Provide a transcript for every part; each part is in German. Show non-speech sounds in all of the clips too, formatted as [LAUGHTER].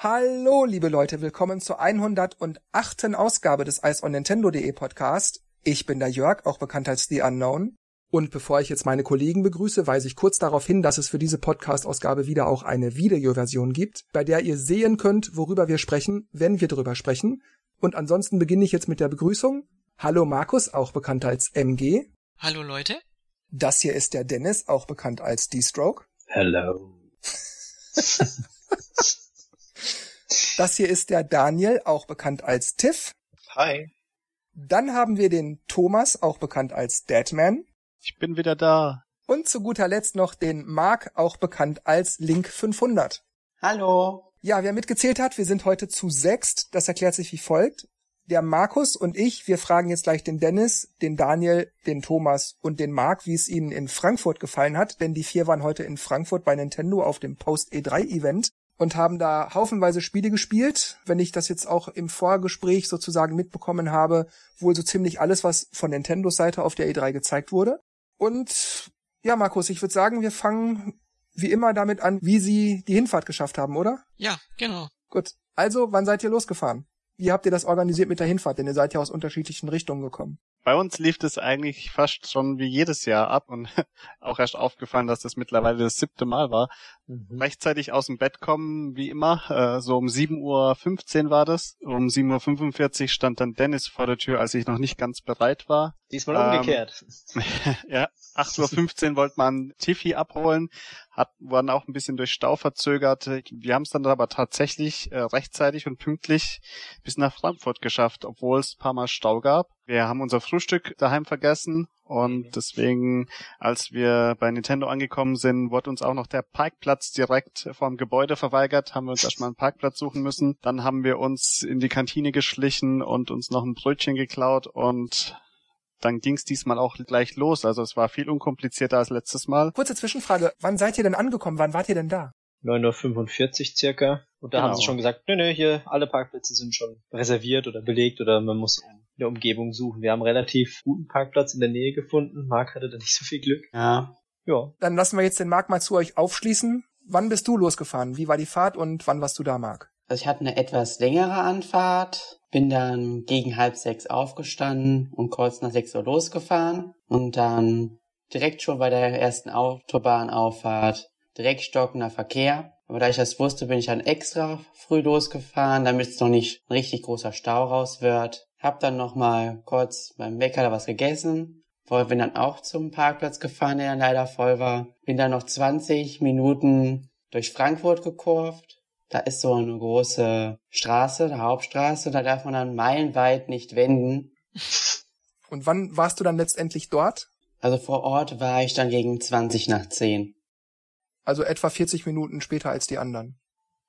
Hallo, liebe Leute, willkommen zur 108. Ausgabe des Ice on Nintendo.de Podcast. Ich bin der Jörg, auch bekannt als The Unknown. Und bevor ich jetzt meine Kollegen begrüße, weise ich kurz darauf hin, dass es für diese Podcast-Ausgabe wieder auch eine Videoversion gibt, bei der ihr sehen könnt, worüber wir sprechen, wenn wir drüber sprechen. Und ansonsten beginne ich jetzt mit der Begrüßung. Hallo Markus, auch bekannt als MG. Hallo Leute. Das hier ist der Dennis, auch bekannt als D-Stroke. Hello. [LAUGHS] Das hier ist der Daniel, auch bekannt als Tiff. Hi. Dann haben wir den Thomas, auch bekannt als Deadman. Ich bin wieder da. Und zu guter Letzt noch den Mark, auch bekannt als Link 500. Hallo. Ja, wer mitgezählt hat, wir sind heute zu sechst. Das erklärt sich wie folgt. Der Markus und ich, wir fragen jetzt gleich den Dennis, den Daniel, den Thomas und den Mark, wie es ihnen in Frankfurt gefallen hat, denn die vier waren heute in Frankfurt bei Nintendo auf dem Post E3 Event und haben da haufenweise Spiele gespielt. Wenn ich das jetzt auch im Vorgespräch sozusagen mitbekommen habe, wohl so ziemlich alles, was von Nintendos Seite auf der E3 gezeigt wurde. Und ja, Markus, ich würde sagen, wir fangen wie immer damit an, wie Sie die Hinfahrt geschafft haben, oder? Ja, genau. Gut. Also, wann seid ihr losgefahren? Wie habt ihr das organisiert mit der Hinfahrt? Denn ihr seid ja aus unterschiedlichen Richtungen gekommen. Bei uns lief das eigentlich fast schon wie jedes Jahr ab und [LAUGHS] auch erst aufgefallen, dass das mittlerweile das siebte Mal war. Mhm. Rechtzeitig aus dem Bett kommen, wie immer, äh, so um 7.15 Uhr war das. Um 7.45 Uhr stand dann Dennis vor der Tür, als ich noch nicht ganz bereit war. Diesmal ähm, umgekehrt. [LAUGHS] ja, 8.15 Uhr wollte man Tiffy abholen, hat, wurden auch ein bisschen durch Stau verzögert. Wir haben es dann aber tatsächlich äh, rechtzeitig und pünktlich bis nach Frankfurt geschafft, obwohl es paar Mal Stau gab. Wir haben unser Frühstück daheim vergessen und mhm. deswegen, als wir bei Nintendo angekommen sind, wurde uns auch noch der Parkplatz direkt vorm Gebäude verweigert, haben wir uns erstmal einen Parkplatz suchen müssen. Dann haben wir uns in die Kantine geschlichen und uns noch ein Brötchen geklaut und dann ging es diesmal auch gleich los. Also es war viel unkomplizierter als letztes Mal. Kurze Zwischenfrage, wann seid ihr denn angekommen? Wann wart ihr denn da? 9.45 Uhr circa. Und da genau. haben sie schon gesagt, nö, nö, hier alle Parkplätze sind schon reserviert oder belegt oder man muss in der Umgebung suchen. Wir haben relativ guten Parkplatz in der Nähe gefunden. Marc hatte da nicht so viel Glück. Ja. Ja. Dann lassen wir jetzt den Marc mal zu euch aufschließen. Wann bist du losgefahren? Wie war die Fahrt und wann warst du da, Marc? Also ich hatte eine etwas längere Anfahrt, bin dann gegen halb sechs aufgestanden und kurz nach sechs Uhr losgefahren und dann direkt schon bei der ersten Autobahnauffahrt direkt stockender Verkehr. Aber da ich das wusste, bin ich dann extra früh losgefahren, damit es noch nicht ein richtig großer Stau raus wird. Hab dann noch mal kurz beim Bäcker da was gegessen. Bin dann auch zum Parkplatz gefahren, der dann leider voll war. Bin dann noch 20 Minuten durch Frankfurt gekurvt da ist so eine große Straße, eine Hauptstraße, da darf man dann meilenweit nicht wenden. Und wann warst du dann letztendlich dort? Also vor Ort war ich dann gegen 20 nach 10. Also etwa 40 Minuten später als die anderen.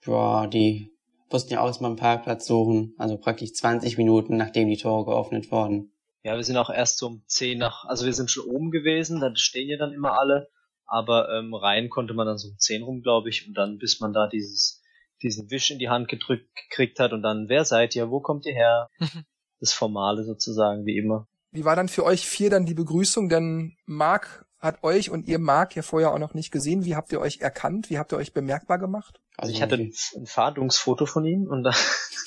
Ja, die mussten ja auch erstmal einen Parkplatz suchen. Also praktisch 20 Minuten, nachdem die Tore geöffnet wurden. Ja, wir sind auch erst so um 10 nach, also wir sind schon oben gewesen, da stehen ja dann immer alle. Aber ähm, rein konnte man dann so um 10 rum, glaube ich. Und dann, bis man da dieses diesen Wisch in die Hand gedrückt gekriegt hat und dann, wer seid ihr, wo kommt ihr her? das Formale sozusagen, wie immer. Wie war dann für euch vier dann die Begrüßung? Denn Marc hat euch und ihr Marc ja vorher auch noch nicht gesehen. Wie habt ihr euch erkannt? Wie habt ihr euch bemerkbar gemacht? Also ich hatte ein, ein Fahndungsfoto von ihm und da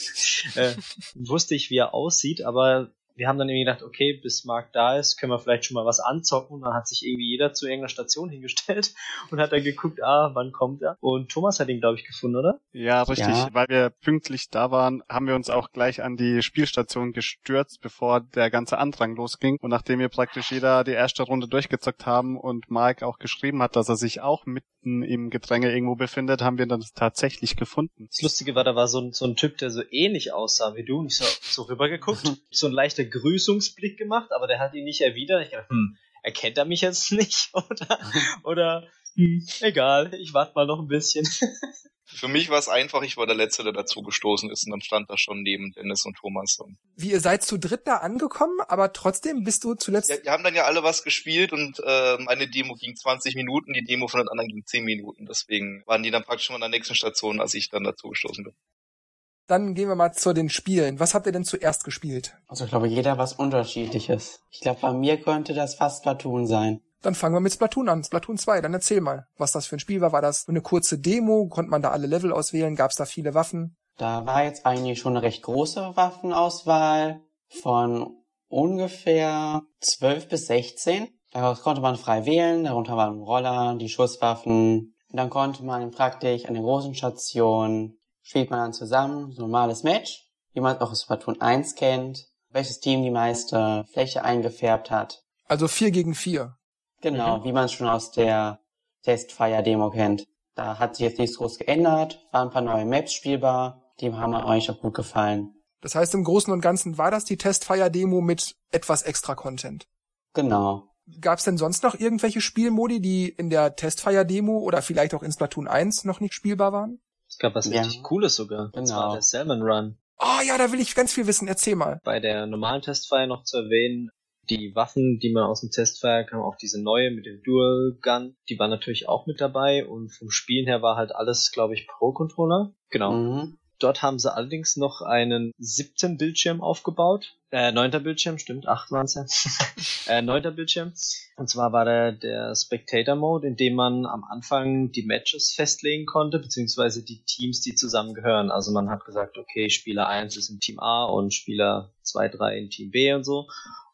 [LAUGHS] äh, wusste ich, wie er aussieht, aber wir haben dann irgendwie gedacht, okay, bis Marc da ist, können wir vielleicht schon mal was anzocken. Und dann hat sich irgendwie jeder zu irgendeiner Station [LAUGHS] hingestellt und hat dann geguckt, ah, wann kommt er? Und Thomas hat ihn, glaube ich, gefunden, oder? Ja, richtig. Ja. Weil wir pünktlich da waren, haben wir uns auch gleich an die Spielstation gestürzt, bevor der ganze Andrang losging. Und nachdem wir praktisch jeder die erste Runde durchgezockt haben und Marc auch geschrieben hat, dass er sich auch mitten im Gedränge irgendwo befindet, haben wir dann tatsächlich gefunden. Das Lustige war, da war so ein, so ein Typ, der so ähnlich aussah wie du und ich so, so rübergeguckt, [LAUGHS] so ein leichter Grüßungsblick gemacht, aber der hat ihn nicht erwidert. Ich dachte, hm, erkennt er mich jetzt nicht? [LAUGHS] Oder, oder Hm, egal, ich warte mal noch ein bisschen. Für mich war es einfach, ich war der Letzte, der dazu gestoßen ist und dann stand da schon neben Dennis und Thomas. Wie, ihr seid zu dritt da angekommen, aber trotzdem bist du zuletzt... Ja, wir haben dann ja alle was gespielt und äh, meine Demo ging 20 Minuten, die Demo von den anderen ging 10 Minuten. Deswegen waren die dann praktisch schon an der nächsten Station, als ich dann dazu gestoßen bin. Dann gehen wir mal zu den Spielen. Was habt ihr denn zuerst gespielt? Also ich glaube, jeder was unterschiedliches. Ich glaube, bei mir könnte das fast Platoon sein. Dann fangen wir mit Splatoon an. Splatoon 2, dann erzähl mal, was das für ein Spiel war. War das eine kurze Demo? Konnte man da alle Level auswählen? Gab es da viele Waffen? Da war jetzt eigentlich schon eine recht große Waffenauswahl von ungefähr 12 bis 16. Daraus konnte man frei wählen, darunter waren Roller, die Schusswaffen. Und dann konnte man praktisch an den großen Stationen spielt man dann zusammen, so ein normales Match, wie man es auch aus Splatoon 1 kennt, welches Team die meiste Fläche eingefärbt hat. Also vier gegen vier. Genau, mhm. wie man es schon aus der Testfire-Demo kennt. Da hat sich jetzt nichts groß geändert, waren ein paar neue Maps spielbar, die haben mir eigentlich auch gut gefallen. Das heißt, im Großen und Ganzen war das die Testfire-Demo mit etwas extra Content. Genau. Gab es denn sonst noch irgendwelche Spielmodi, die in der Testfire-Demo oder vielleicht auch in Splatoon 1 noch nicht spielbar waren? Es gab was ja. richtig Cooles sogar. Genau. Das war der Salmon Run. Oh ja, da will ich ganz viel wissen. Erzähl mal. Bei der normalen Testfire noch zu erwähnen, die Waffen, die man aus dem Testfire kam, auch diese neue mit dem Dual Gun, die war natürlich auch mit dabei und vom Spielen her war halt alles, glaube ich, Pro-Controller. Genau. Mhm. Dort haben sie allerdings noch einen 17 Bildschirm aufgebaut. Äh, 9. Bildschirm, stimmt, 8 waren es ja. [LAUGHS] äh, 9. Bildschirm. Und zwar war der, der Spectator Mode, in dem man am Anfang die Matches festlegen konnte, beziehungsweise die Teams, die zusammengehören. Also man hat gesagt, okay, Spieler 1 ist im Team A und Spieler 2, 3 in Team B und so.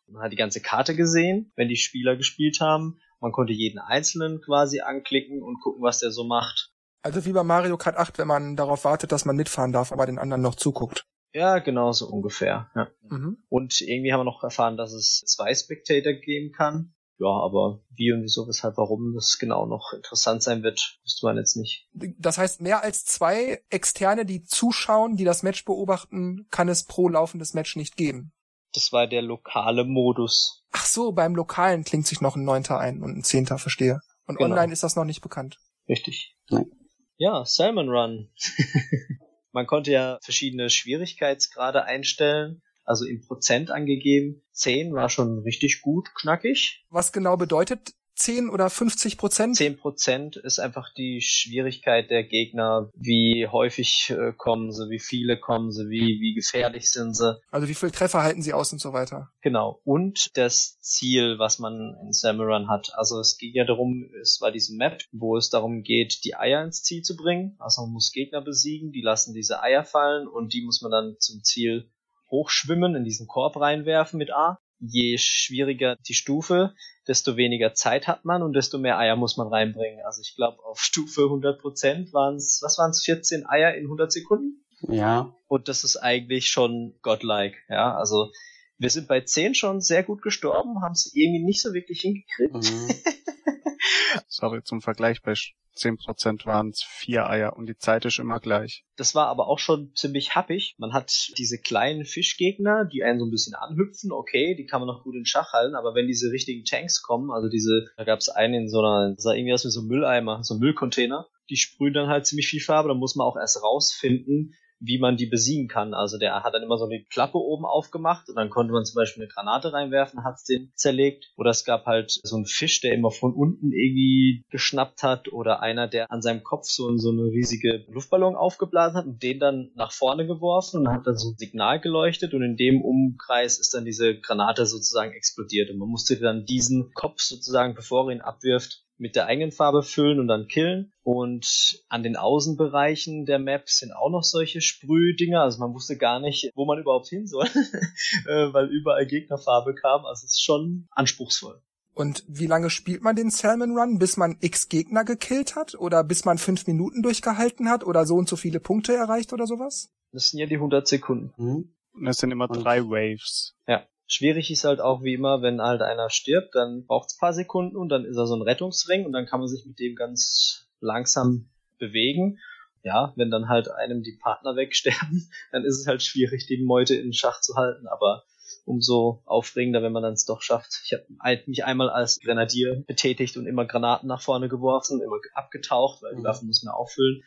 Und man hat die ganze Karte gesehen, wenn die Spieler gespielt haben. Man konnte jeden Einzelnen quasi anklicken und gucken, was der so macht. Also wie bei Mario Kart 8, wenn man darauf wartet, dass man mitfahren darf, aber den anderen noch zuguckt. Ja, genau so ungefähr. Ja. Mhm. Und irgendwie haben wir noch erfahren, dass es zwei Spectator geben kann. Ja, aber wie und wieso, weshalb, warum das genau noch interessant sein wird, wüsste man jetzt nicht. Das heißt, mehr als zwei Externe, die zuschauen, die das Match beobachten, kann es pro laufendes Match nicht geben. Das war der lokale Modus. Ach so, beim Lokalen klingt sich noch ein Neunter ein und ein Zehnter, verstehe. Und genau. online ist das noch nicht bekannt. Richtig. Nein. Ja, Salmon Run. [LAUGHS] Man konnte ja verschiedene Schwierigkeitsgrade einstellen, also in Prozent angegeben. 10 war schon richtig gut knackig. Was genau bedeutet 10 oder 50 Prozent? 10 Prozent ist einfach die Schwierigkeit der Gegner. Wie häufig äh, kommen sie, wie viele kommen sie, wie, wie gefährlich sind sie. Also wie viel Treffer halten sie aus und so weiter. Genau. Und das Ziel, was man in Samuran hat. Also es ging ja darum, es war diese Map, wo es darum geht, die Eier ins Ziel zu bringen. Also man muss Gegner besiegen, die lassen diese Eier fallen und die muss man dann zum Ziel hochschwimmen, in diesen Korb reinwerfen mit A je schwieriger die Stufe, desto weniger Zeit hat man und desto mehr Eier muss man reinbringen. Also ich glaube, auf Stufe 100% waren es, was waren es, 14 Eier in 100 Sekunden? Ja. Und das ist eigentlich schon godlike, ja. Also wir sind bei 10 schon sehr gut gestorben, haben es irgendwie nicht so wirklich hingekriegt. Mhm. [LAUGHS] Sorry, zum Vergleich bei 10% waren es vier Eier und die Zeit ist immer gleich. Das war aber auch schon ziemlich happig. Man hat diese kleinen Fischgegner, die einen so ein bisschen anhüpfen, okay, die kann man noch gut in Schach halten, aber wenn diese richtigen Tanks kommen, also diese, da gab es einen in so einer, sah irgendwie aus wie so ein Mülleimer, so ein Müllcontainer, die sprühen dann halt ziemlich viel Farbe, da muss man auch erst rausfinden, wie man die besiegen kann. Also der hat dann immer so eine Klappe oben aufgemacht und dann konnte man zum Beispiel eine Granate reinwerfen, hat's den zerlegt. Oder es gab halt so einen Fisch, der immer von unten irgendwie geschnappt hat oder einer, der an seinem Kopf so, so eine riesige Luftballon aufgeblasen hat und den dann nach vorne geworfen und hat dann so ein Signal geleuchtet und in dem Umkreis ist dann diese Granate sozusagen explodiert und man musste dann diesen Kopf sozusagen, bevor er ihn abwirft, mit der eigenen Farbe füllen und dann killen. Und an den Außenbereichen der Map sind auch noch solche Sprühdinger. Also man wusste gar nicht, wo man überhaupt hin soll, [LAUGHS] äh, weil überall Gegnerfarbe kam. Also es ist schon anspruchsvoll. Und wie lange spielt man den Salmon Run, bis man x Gegner gekillt hat? Oder bis man fünf Minuten durchgehalten hat? Oder so und so viele Punkte erreicht oder sowas? Das sind ja die 100 Sekunden. Mhm. Und es sind immer drei Waves. Ja. Schwierig ist halt auch wie immer, wenn halt einer stirbt, dann braucht es paar Sekunden und dann ist er so ein Rettungsring und dann kann man sich mit dem ganz langsam bewegen. Ja, wenn dann halt einem die Partner wegsterben, [LAUGHS] dann ist es halt schwierig, die Meute in Schach zu halten, aber umso aufregender, wenn man dann es doch schafft. Ich habe mich einmal als Grenadier betätigt und immer Granaten nach vorne geworfen, immer abgetaucht, weil die mhm. Waffen muss man auffüllen.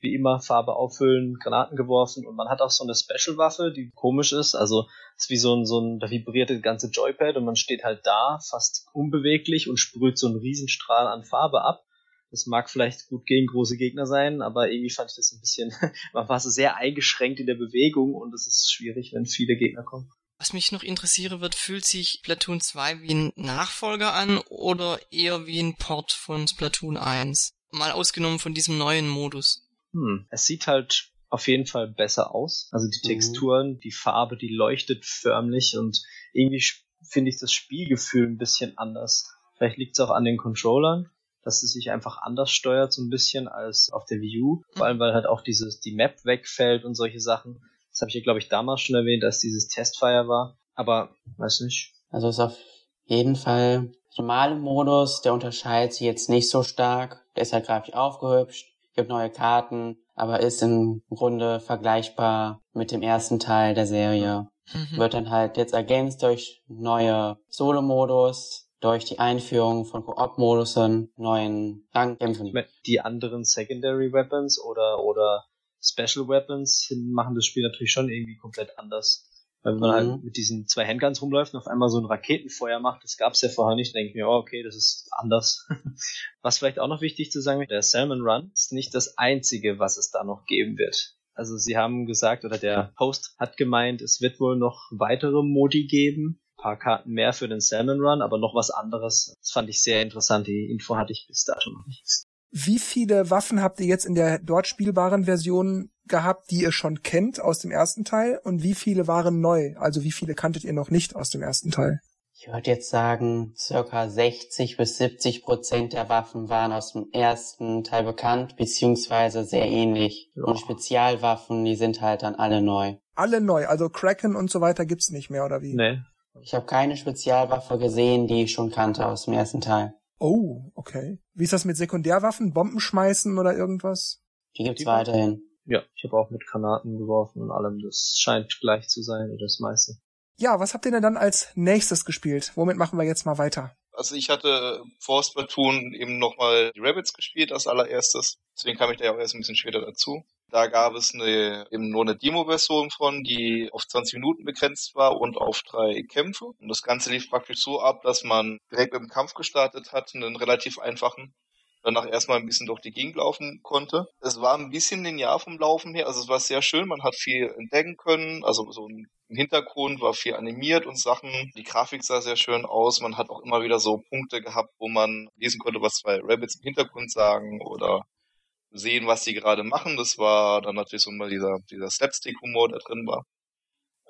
Wie immer Farbe auffüllen, Granaten geworfen und man hat auch so eine Special-Waffe, die komisch ist. Also ist wie so ein, so ein, da vibriert das ganze Joypad und man steht halt da, fast unbeweglich und sprüht so einen Riesenstrahl an Farbe ab. Das mag vielleicht gut gegen große Gegner sein, aber irgendwie fand ich das ein bisschen, [LAUGHS] man war so sehr eingeschränkt in der Bewegung und es ist schwierig, wenn viele Gegner kommen. Was mich noch interessieren wird, fühlt sich Splatoon 2 wie ein Nachfolger an oder eher wie ein Port von Splatoon 1? Mal ausgenommen von diesem neuen Modus. Hm, es sieht halt auf jeden Fall besser aus. Also die mhm. Texturen, mhm. die Farbe, die leuchtet förmlich und irgendwie finde ich das Spielgefühl ein bisschen anders. Vielleicht liegt es auch an den Controllern, dass es sich einfach anders steuert so ein bisschen als auf der Wii U. Vor allem, weil halt auch dieses, die Map wegfällt und solche Sachen. Das habe ich ja, glaube ich, damals schon erwähnt, dass dieses Testfire war. Aber, weiß nicht. Also ist auf jeden Fall normale Modus, der unterscheidet sich jetzt nicht so stark. Der ist halt grafisch aufgehübscht, gibt neue Karten, aber ist im Grunde vergleichbar mit dem ersten Teil der Serie. Mhm. Wird dann halt jetzt ergänzt durch neue Solo-Modus, durch die Einführung von Koop-Modusen, neuen Rangkämpfen. Die anderen Secondary Weapons oder, oder Special Weapons machen das Spiel natürlich schon irgendwie komplett anders. Weil wenn man halt mhm. halt mit diesen zwei Handguns rumläuft und auf einmal so ein Raketenfeuer macht, das gab's ja vorher nicht, denke ich mir, oh, okay, das ist anders. [LAUGHS] was vielleicht auch noch wichtig zu sagen, der Salmon Run ist nicht das einzige, was es da noch geben wird. Also sie haben gesagt, oder der Host hat gemeint, es wird wohl noch weitere Modi geben, paar Karten mehr für den Salmon Run, aber noch was anderes. Das fand ich sehr interessant. Die Info hatte ich bis dato noch nicht. Wie viele Waffen habt ihr jetzt in der dort spielbaren Version gehabt, die ihr schon kennt aus dem ersten Teil? Und wie viele waren neu? Also wie viele kanntet ihr noch nicht aus dem ersten Teil? Ich würde jetzt sagen, circa 60 bis 70 Prozent der Waffen waren aus dem ersten Teil bekannt, beziehungsweise sehr ähnlich. Ja. Und Spezialwaffen, die sind halt dann alle neu. Alle neu, also Kraken und so weiter gibt's nicht mehr, oder wie? Nee, ich habe keine Spezialwaffe gesehen, die ich schon kannte aus dem ersten Teil. Oh, okay. Wie ist das mit Sekundärwaffen? Bomben schmeißen oder irgendwas? Die gibt's die weiterhin. Ja, ich habe auch mit Granaten geworfen und allem. Das scheint gleich zu sein, oder das meiste. Ja, was habt ihr denn dann als nächstes gespielt? Womit machen wir jetzt mal weiter? Also ich hatte vor Splatoon eben nochmal die Rabbits gespielt als allererstes. Deswegen kam ich da ja auch erst ein bisschen später dazu. Da gab es eine, eben nur eine Demo-Version von, die auf 20 Minuten begrenzt war und auf drei Kämpfe. Und das Ganze lief praktisch so ab, dass man direkt dem Kampf gestartet hat, einen relativ einfachen, danach erstmal ein bisschen durch die Gegend laufen konnte. Es war ein bisschen linear vom Laufen her, also es war sehr schön, man hat viel entdecken können, also so im Hintergrund war viel animiert und Sachen. Die Grafik sah sehr schön aus. Man hat auch immer wieder so Punkte gehabt, wo man lesen konnte, was zwei Rabbits im Hintergrund sagen oder sehen, was sie gerade machen. Das war dann natürlich so mal dieser, dieser Slapstick-Humor, der drin war.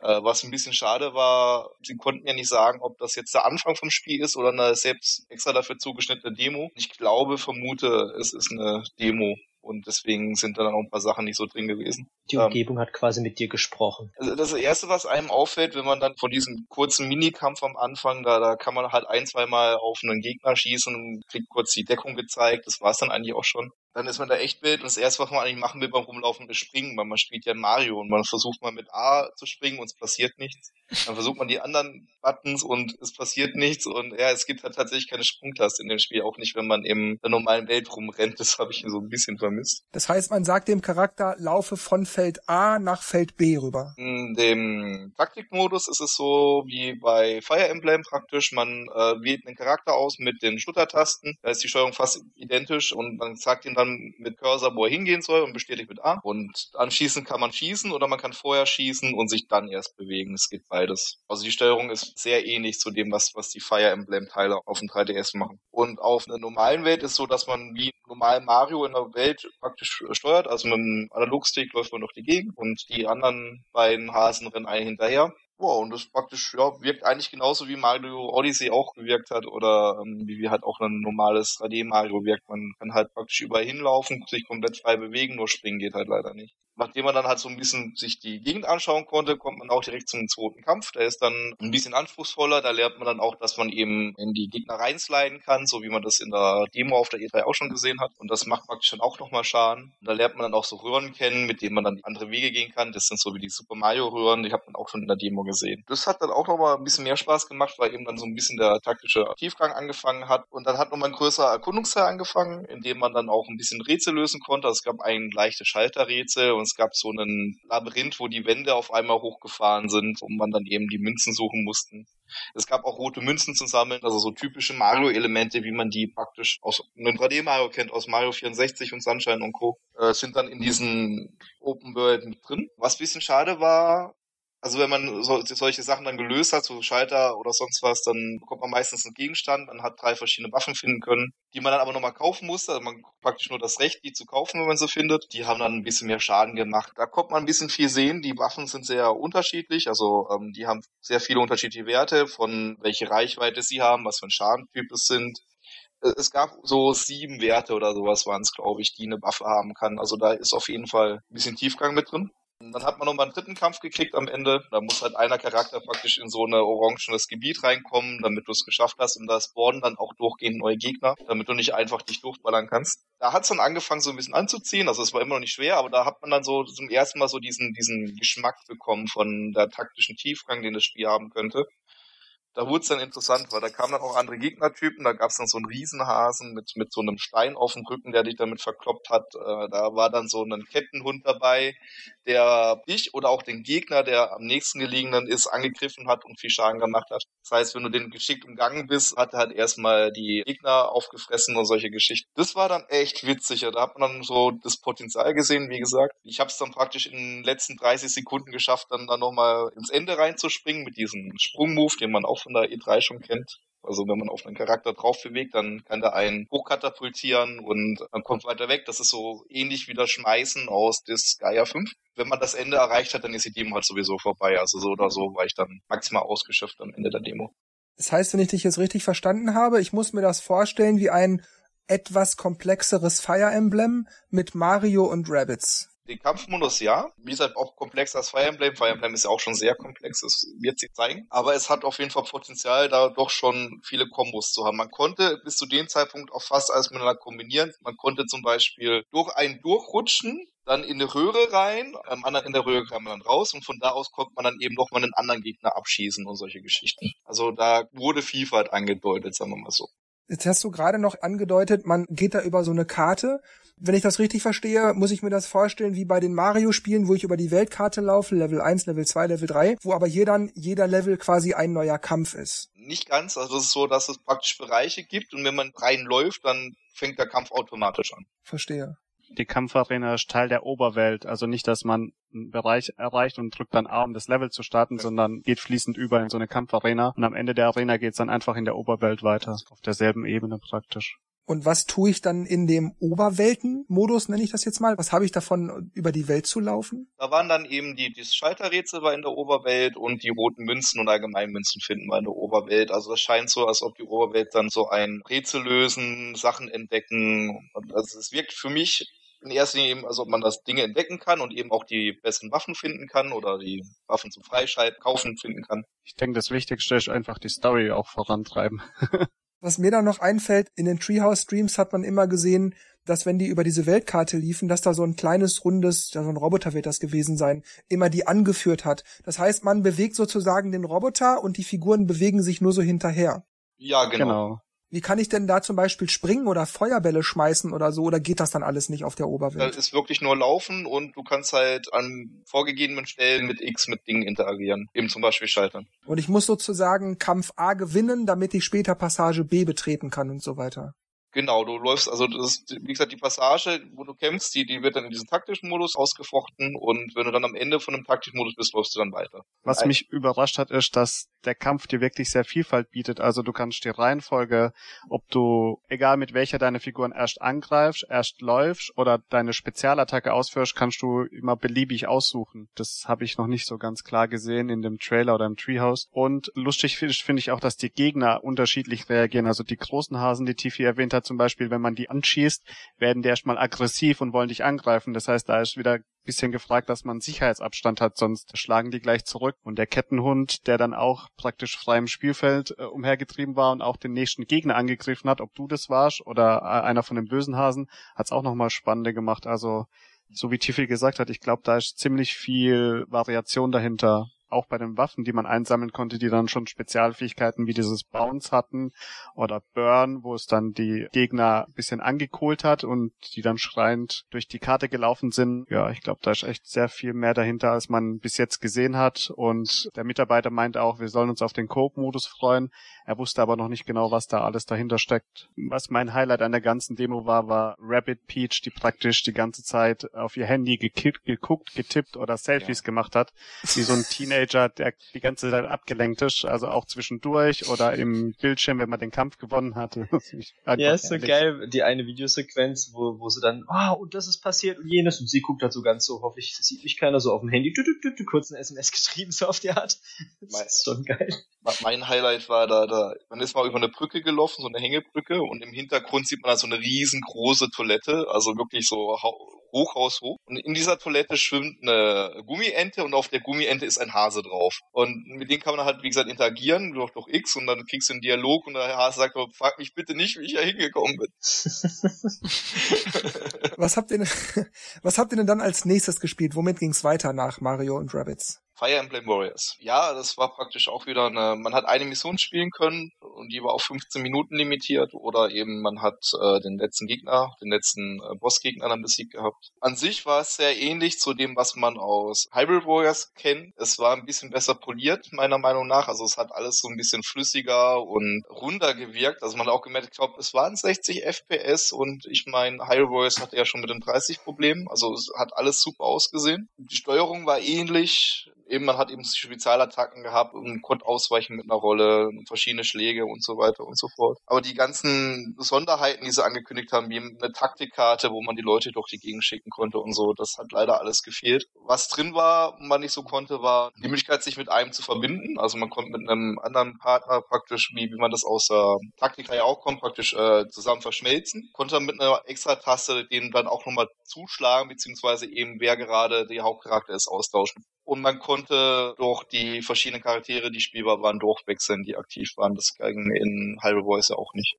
Äh, was ein bisschen schade war, sie konnten ja nicht sagen, ob das jetzt der Anfang vom Spiel ist oder eine selbst extra dafür zugeschnittene Demo. Ich glaube, vermute, es ist eine Demo und deswegen sind da dann auch ein paar Sachen nicht so drin gewesen. Die Umgebung ähm, hat quasi mit dir gesprochen. Also das erste, was einem auffällt, wenn man dann von diesem kurzen Minikampf am Anfang, da, da kann man halt ein, zwei Mal auf einen Gegner schießen und kriegt kurz die Deckung gezeigt. Das war es dann eigentlich auch schon dann ist man da echt wild und das erste, was man eigentlich machen will beim Rumlaufen, ist springen, weil man spielt ja Mario und man versucht mal mit A zu springen und es passiert nichts. Dann versucht man die anderen Buttons und es passiert nichts und ja, es gibt halt tatsächlich keine Sprungtaste in dem Spiel, auch nicht, wenn man in der normalen Welt rumrennt. Das habe ich so ein bisschen vermisst. Das heißt, man sagt dem Charakter, laufe von Feld A nach Feld B rüber. In dem Taktikmodus ist es so wie bei Fire Emblem praktisch, man äh, wählt einen Charakter aus mit den Schluttertasten, da ist die Steuerung fast identisch und man sagt ihm dann dann mit Cursor, wo er hingehen soll und bestätigt mit A. Und anschließend kann man schießen oder man kann vorher schießen und sich dann erst bewegen. Es geht beides. Also die Steuerung ist sehr ähnlich zu dem, was, was die Fire Emblem Teile auf dem 3DS machen. Und auf einer normalen Welt ist so, dass man wie normal Mario in der Welt praktisch steuert. Also mit einem Analogstick läuft man durch die Gegend und die anderen beiden Hasen rennen einen hinterher. Wow, und das praktisch, ja, wirkt eigentlich genauso wie Mario Odyssey auch gewirkt hat oder ähm, wie, halt auch ein normales 3D Mario wirkt. Man kann halt praktisch überall hinlaufen, sich komplett frei bewegen, nur springen geht halt leider nicht. Nachdem man dann halt so ein bisschen sich die Gegend anschauen konnte, kommt man auch direkt zum zweiten Kampf. Der ist dann ein bisschen anspruchsvoller. Da lernt man dann auch, dass man eben in die Gegner reinsliden kann, so wie man das in der Demo auf der E3 auch schon gesehen hat. Und das macht praktisch dann auch nochmal Schaden. Und da lernt man dann auch so Röhren kennen, mit denen man dann andere Wege gehen kann. Das sind so wie die Super Mario Röhren, die hat man auch schon in der Demo gesehen. Das hat dann auch nochmal ein bisschen mehr Spaß gemacht, weil eben dann so ein bisschen der taktische Tiefgang angefangen hat. Und dann hat nochmal ein größerer Erkundungsteil angefangen, in dem man dann auch ein bisschen Rätsel lösen konnte. Also es gab ein leichtes Schalterrätsel und es gab so einen Labyrinth, wo die Wände auf einmal hochgefahren sind und man dann eben die Münzen suchen mussten. Es gab auch rote Münzen zu sammeln, also so typische Mario-Elemente, wie man die praktisch aus einem 3D-Mario kennt, aus Mario 64 und Sunshine und Co., äh, sind dann in diesen Open World mit drin. Was bisschen schade war, also wenn man so, solche Sachen dann gelöst hat, so Schalter oder sonst was, dann bekommt man meistens einen Gegenstand. Man hat drei verschiedene Waffen finden können, die man dann aber nochmal kaufen musste. Also man praktisch nur das Recht, die zu kaufen, wenn man sie findet. Die haben dann ein bisschen mehr Schaden gemacht. Da kommt man ein bisschen viel sehen. Die Waffen sind sehr unterschiedlich. Also ähm, die haben sehr viele unterschiedliche Werte, von welche Reichweite sie haben, was für ein Schadentyp es sind es gab so sieben Werte oder sowas waren es, glaube ich, die eine Waffe haben kann. Also da ist auf jeden Fall ein bisschen Tiefgang mit drin. Dann hat man nochmal einen dritten Kampf gekriegt am Ende. Da muss halt einer Charakter praktisch in so ein orangenes Gebiet reinkommen, damit du es geschafft hast. Und da spawnen dann auch durchgehend neue Gegner, damit du nicht einfach dich durchballern kannst. Da hat es dann angefangen, so ein bisschen anzuziehen. Also es war immer noch nicht schwer, aber da hat man dann so zum ersten Mal so diesen, diesen Geschmack bekommen von der taktischen Tiefgang, den das Spiel haben könnte da wurde es dann interessant, weil da kamen dann auch andere Gegnertypen, da gab es dann so einen Riesenhasen mit, mit so einem Stein auf dem Rücken, der dich damit verkloppt hat. Äh, da war dann so ein Kettenhund dabei, der dich oder auch den Gegner, der am nächsten gelegenen ist, angegriffen hat und viel Schaden gemacht hat. Das heißt, wenn du den geschickt umgangen bist, hat er halt erstmal die Gegner aufgefressen und solche Geschichten. Das war dann echt witzig. Da hat man dann so das Potenzial gesehen, wie gesagt. Ich habe es dann praktisch in den letzten 30 Sekunden geschafft, dann, dann nochmal ins Ende reinzuspringen mit diesem Sprungmove, den man auch von der E3 schon kennt. Also wenn man auf einen Charakter drauf bewegt, dann kann der einen hochkatapultieren und dann kommt weiter weg. Das ist so ähnlich wie das Schmeißen aus Gaia 5. Wenn man das Ende erreicht hat, dann ist die Demo halt sowieso vorbei. Also so oder so war ich dann maximal ausgeschöpft am Ende der Demo. Das heißt, wenn ich dich jetzt richtig verstanden habe, ich muss mir das vorstellen wie ein etwas komplexeres Fire Emblem mit Mario und Rabbits. Den Kampfmodus ja. Wie gesagt, auch komplexer als Fire Emblem. Fire Emblem ist ja auch schon sehr komplex, das wird sich zeigen. Aber es hat auf jeden Fall Potenzial, da doch schon viele Kombos zu haben. Man konnte bis zu dem Zeitpunkt auch fast alles miteinander kombinieren. Man konnte zum Beispiel durch einen durchrutschen, dann in eine Röhre rein, am anderen in der Röhre kam man dann raus und von da aus konnte man dann eben nochmal einen anderen Gegner abschießen und solche Geschichten. Also da wurde Vielfalt angedeutet, sagen wir mal so. Jetzt hast du gerade noch angedeutet, man geht da über so eine Karte. Wenn ich das richtig verstehe, muss ich mir das vorstellen wie bei den Mario-Spielen, wo ich über die Weltkarte laufe, Level 1, Level 2, Level 3, wo aber jeder, jeder Level quasi ein neuer Kampf ist. Nicht ganz, also es ist so, dass es praktisch Bereiche gibt und wenn man reinläuft, dann fängt der Kampf automatisch an. Verstehe die Kampfarena ist Teil der Oberwelt. Also nicht, dass man einen Bereich erreicht und drückt dann A, um das Level zu starten, sondern geht fließend über in so eine Kampfarena. Und am Ende der Arena geht es dann einfach in der Oberwelt weiter. Auf derselben Ebene praktisch. Und was tue ich dann in dem Oberwelten-Modus, nenne ich das jetzt mal? Was habe ich davon, über die Welt zu laufen? Da waren dann eben die, die Schalterrätsel war in der Oberwelt und die roten Münzen und Allgemeinmünzen finden wir in der Oberwelt. Also das scheint so, als ob die Oberwelt dann so ein Rätsel lösen, Sachen entdecken. Also es wirkt für mich in erster Linie eben, als ob man das Dinge entdecken kann und eben auch die besseren Waffen finden kann oder die Waffen zum Freischalten, kaufen finden kann. Ich denke, das Wichtigste ist einfach die Story auch vorantreiben. [LAUGHS] Was mir da noch einfällt, in den Treehouse-Streams hat man immer gesehen, dass wenn die über diese Weltkarte liefen, dass da so ein kleines, rundes, ja, so ein Roboter wird das gewesen sein, immer die angeführt hat. Das heißt, man bewegt sozusagen den Roboter und die Figuren bewegen sich nur so hinterher. Ja, genau. genau. Wie kann ich denn da zum Beispiel springen oder Feuerbälle schmeißen oder so? Oder geht das dann alles nicht auf der Oberwelt? Das ist wirklich nur laufen und du kannst halt an vorgegebenen Stellen mit X mit Dingen interagieren. Eben zum Beispiel Schaltern. Und ich muss sozusagen Kampf A gewinnen, damit ich später Passage B betreten kann und so weiter. Genau, du läufst, also das ist, wie gesagt, die Passage, wo du kämpfst, die, die wird dann in diesem taktischen Modus ausgefochten und wenn du dann am Ende von dem taktischen Modus bist, läufst du dann weiter. Was mich überrascht hat, ist, dass der Kampf dir wirklich sehr Vielfalt bietet. Also du kannst die Reihenfolge, ob du, egal mit welcher deine Figuren erst angreifst, erst läufst oder deine Spezialattacke ausführst, kannst du immer beliebig aussuchen. Das habe ich noch nicht so ganz klar gesehen in dem Trailer oder im Treehouse. Und lustig finde find ich auch, dass die Gegner unterschiedlich reagieren. Also die großen Hasen, die Tiffy erwähnt hat, zum Beispiel, wenn man die anschießt, werden die erstmal aggressiv und wollen dich angreifen. Das heißt, da ist wieder bisschen gefragt, dass man Sicherheitsabstand hat, sonst schlagen die gleich zurück. Und der Kettenhund, der dann auch praktisch frei im Spielfeld äh, umhergetrieben war und auch den nächsten Gegner angegriffen hat, ob du das warst oder äh, einer von den bösen Hasen, hat's auch nochmal spannender gemacht. Also, so wie Tiffy gesagt hat, ich glaube, da ist ziemlich viel Variation dahinter auch bei den Waffen, die man einsammeln konnte, die dann schon Spezialfähigkeiten wie dieses Bounce hatten oder Burn, wo es dann die Gegner ein bisschen angekohlt hat und die dann schreiend durch die Karte gelaufen sind. Ja, ich glaube, da ist echt sehr viel mehr dahinter, als man bis jetzt gesehen hat. Und der Mitarbeiter meint auch, wir sollen uns auf den Coop-Modus freuen. Er wusste aber noch nicht genau, was da alles dahinter steckt. Was mein Highlight an der ganzen Demo war, war Rabbit Peach, die praktisch die ganze Zeit auf ihr Handy gekickt, geguckt, getippt oder Selfies ja. gemacht hat, wie so ein Teenager Teenager, der die ganze Zeit abgelenkt ist, also auch zwischendurch oder im Bildschirm, wenn man den Kampf gewonnen hatte. [LAUGHS] ja, ist so ehrlich. geil, die eine Videosequenz, wo, wo sie dann, ah, oh, und das ist passiert und jenes, und sie guckt halt so ganz so, hoffentlich sieht mich keiner so auf dem Handy, du, du, du, du, kurz ein SMS [LAUGHS] geschrieben, so auf die Art. Das ist schon geil. Mein Highlight war da, da, man ist mal über eine Brücke gelaufen, so eine Hängebrücke, und im Hintergrund sieht man da so eine riesengroße Toilette, also wirklich so Hochhaus hoch. Und in dieser Toilette schwimmt eine Gummiente und auf der Gummiente ist ein Hase drauf. Und mit denen kann man halt, wie gesagt, interagieren durch, durch X und dann kriegst du einen Dialog und der Hase sagt, oh, frag mich bitte nicht, wie ich da hingekommen bin. [LAUGHS] was habt ihr, [LAUGHS] was habt ihr denn dann als nächstes gespielt? Womit ging's weiter nach Mario und Rabbits? Fire Emblem Warriors. Ja, das war praktisch auch wieder eine, man hat eine Mission spielen können und die war auf 15 Minuten limitiert oder eben man hat äh, den letzten Gegner, den letzten äh, Bossgegner dann besiegt gehabt. An sich war es sehr ähnlich zu dem, was man aus Hyrule Warriors kennt. Es war ein bisschen besser poliert, meiner Meinung nach. Also es hat alles so ein bisschen flüssiger und runder gewirkt. Also man hat auch gemerkt, ich glaube, es waren 60 FPS und ich meine, Hyrule Warriors hatte ja schon mit den 30 Problemen. Also es hat alles super ausgesehen. Die Steuerung war ähnlich eben, man hat eben Spezialattacken gehabt und konnte ausweichen mit einer Rolle, verschiedene Schläge und so weiter und so fort. Aber die ganzen Besonderheiten, die sie angekündigt haben, wie eine Taktikkarte, wo man die Leute durch die Gegend schicken konnte und so, das hat leider alles gefehlt. Was drin war, man nicht so konnte, war die Möglichkeit, sich mit einem zu verbinden. Also man konnte mit einem anderen Partner praktisch, wie, wie man das aus der Taktika ja auch kommt, praktisch äh, zusammen verschmelzen. Konnte mit einer extra Taste den dann auch nochmal zuschlagen, beziehungsweise eben wer gerade der Hauptcharakter ist, austauschen und man konnte durch die verschiedenen Charaktere, die spielbar waren, durchwechseln, die aktiv waren. Das ging in Hyrule Voice ja auch nicht.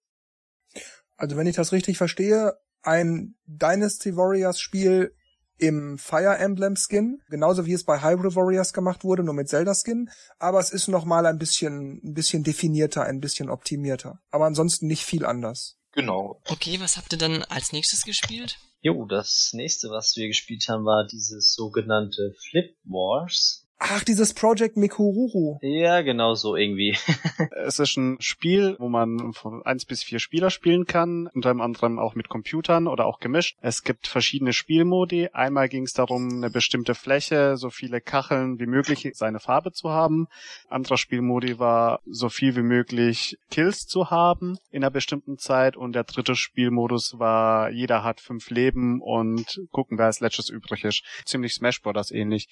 Also wenn ich das richtig verstehe, ein Dynasty Warriors Spiel im Fire Emblem Skin, genauso wie es bei Hyrule Warriors gemacht wurde, nur mit Zelda Skin, aber es ist noch mal ein bisschen ein bisschen definierter, ein bisschen optimierter, aber ansonsten nicht viel anders. Genau. Okay, was habt ihr dann als nächstes gespielt? Jo, das nächste, was wir gespielt haben, war dieses sogenannte Flip Wars. Ach, dieses Project Mikururu. Ja, genau so irgendwie. [LAUGHS] es ist ein Spiel, wo man von eins bis vier Spieler spielen kann, unter anderem auch mit Computern oder auch gemischt. Es gibt verschiedene Spielmodi. Einmal ging es darum, eine bestimmte Fläche, so viele Kacheln wie möglich seine Farbe zu haben. Anderer Spielmodi war, so viel wie möglich Kills zu haben in einer bestimmten Zeit. Und der dritte Spielmodus war, jeder hat fünf Leben und gucken, wer als letztes übrig ist. Ziemlich Smash Bros. ähnlich.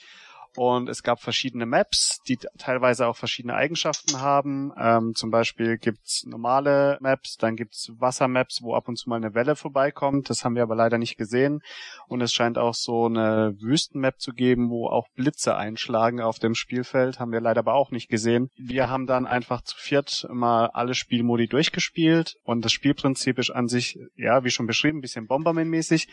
Und es gab verschiedene Maps, die teilweise auch verschiedene Eigenschaften haben. Ähm, zum Beispiel gibt's normale Maps, dann gibt's Wassermaps, wo ab und zu mal eine Welle vorbeikommt. Das haben wir aber leider nicht gesehen. Und es scheint auch so eine Wüstenmap zu geben, wo auch Blitze einschlagen auf dem Spielfeld. Haben wir leider aber auch nicht gesehen. Wir haben dann einfach zu viert mal alle Spielmodi durchgespielt. Und das Spielprinzip ist an sich, ja, wie schon beschrieben, ein bisschen Bomberman-mäßig.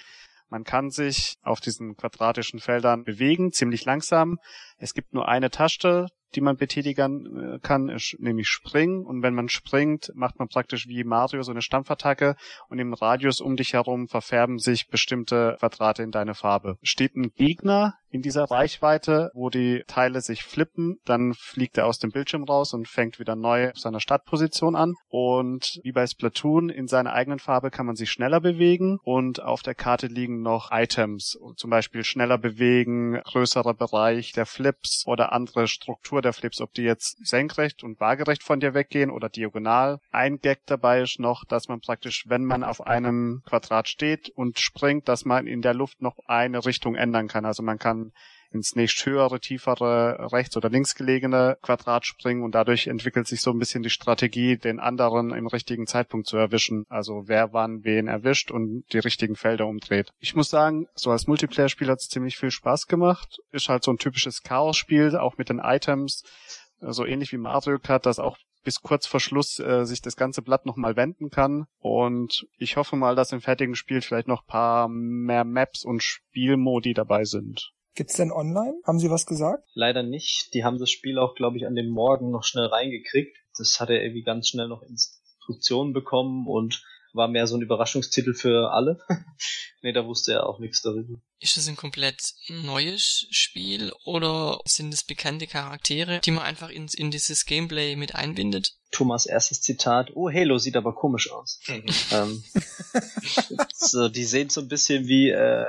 Man kann sich auf diesen quadratischen Feldern bewegen, ziemlich langsam. Es gibt nur eine Taste, die man betätigen äh, kann, nämlich springen. Und wenn man springt, macht man praktisch wie Mario so eine Stampfattacke und im Radius um dich herum verfärben sich bestimmte Quadrate in deine Farbe. Steht ein Gegner in dieser Reichweite, wo die Teile sich flippen, dann fliegt er aus dem Bildschirm raus und fängt wieder neu auf seiner Startposition an. Und wie bei Splatoon, in seiner eigenen Farbe kann man sich schneller bewegen und auf der Karte liegen noch Items, zum Beispiel schneller bewegen, größerer Bereich der Flips oder andere Struktur der Flips, ob die jetzt senkrecht und waagerecht von dir weggehen oder diagonal. Ein Gag dabei ist noch, dass man praktisch, wenn man auf einem Quadrat steht und springt, dass man in der Luft noch eine Richtung ändern kann. Also man kann ins nächst höhere, tiefere, rechts oder links gelegene Quadrat springen und dadurch entwickelt sich so ein bisschen die Strategie, den anderen im richtigen Zeitpunkt zu erwischen. Also wer wann wen erwischt und die richtigen Felder umdreht. Ich muss sagen, so als Multiplayer-Spiel hat es ziemlich viel Spaß gemacht. Ist halt so ein typisches Chaos-Spiel, auch mit den Items so ähnlich wie Mario Kart, das auch bis kurz vor Schluss äh, sich das ganze Blatt nochmal wenden kann. Und ich hoffe mal, dass im fertigen Spiel vielleicht noch paar mehr Maps und Spielmodi dabei sind. Gibt's denn online? Haben Sie was gesagt? Leider nicht. Die haben das Spiel auch, glaube ich, an dem Morgen noch schnell reingekriegt. Das hat er irgendwie ganz schnell noch Instruktionen bekommen und war mehr so ein Überraschungstitel für alle. [LAUGHS] nee, da wusste er auch nichts darüber. Ist das ein komplett neues Spiel oder sind es bekannte Charaktere, die man einfach in, in dieses Gameplay mit einbindet? Thomas erstes Zitat, oh Halo sieht aber komisch aus. ähm, [LAUGHS] so, die sehen so ein bisschen wie äh,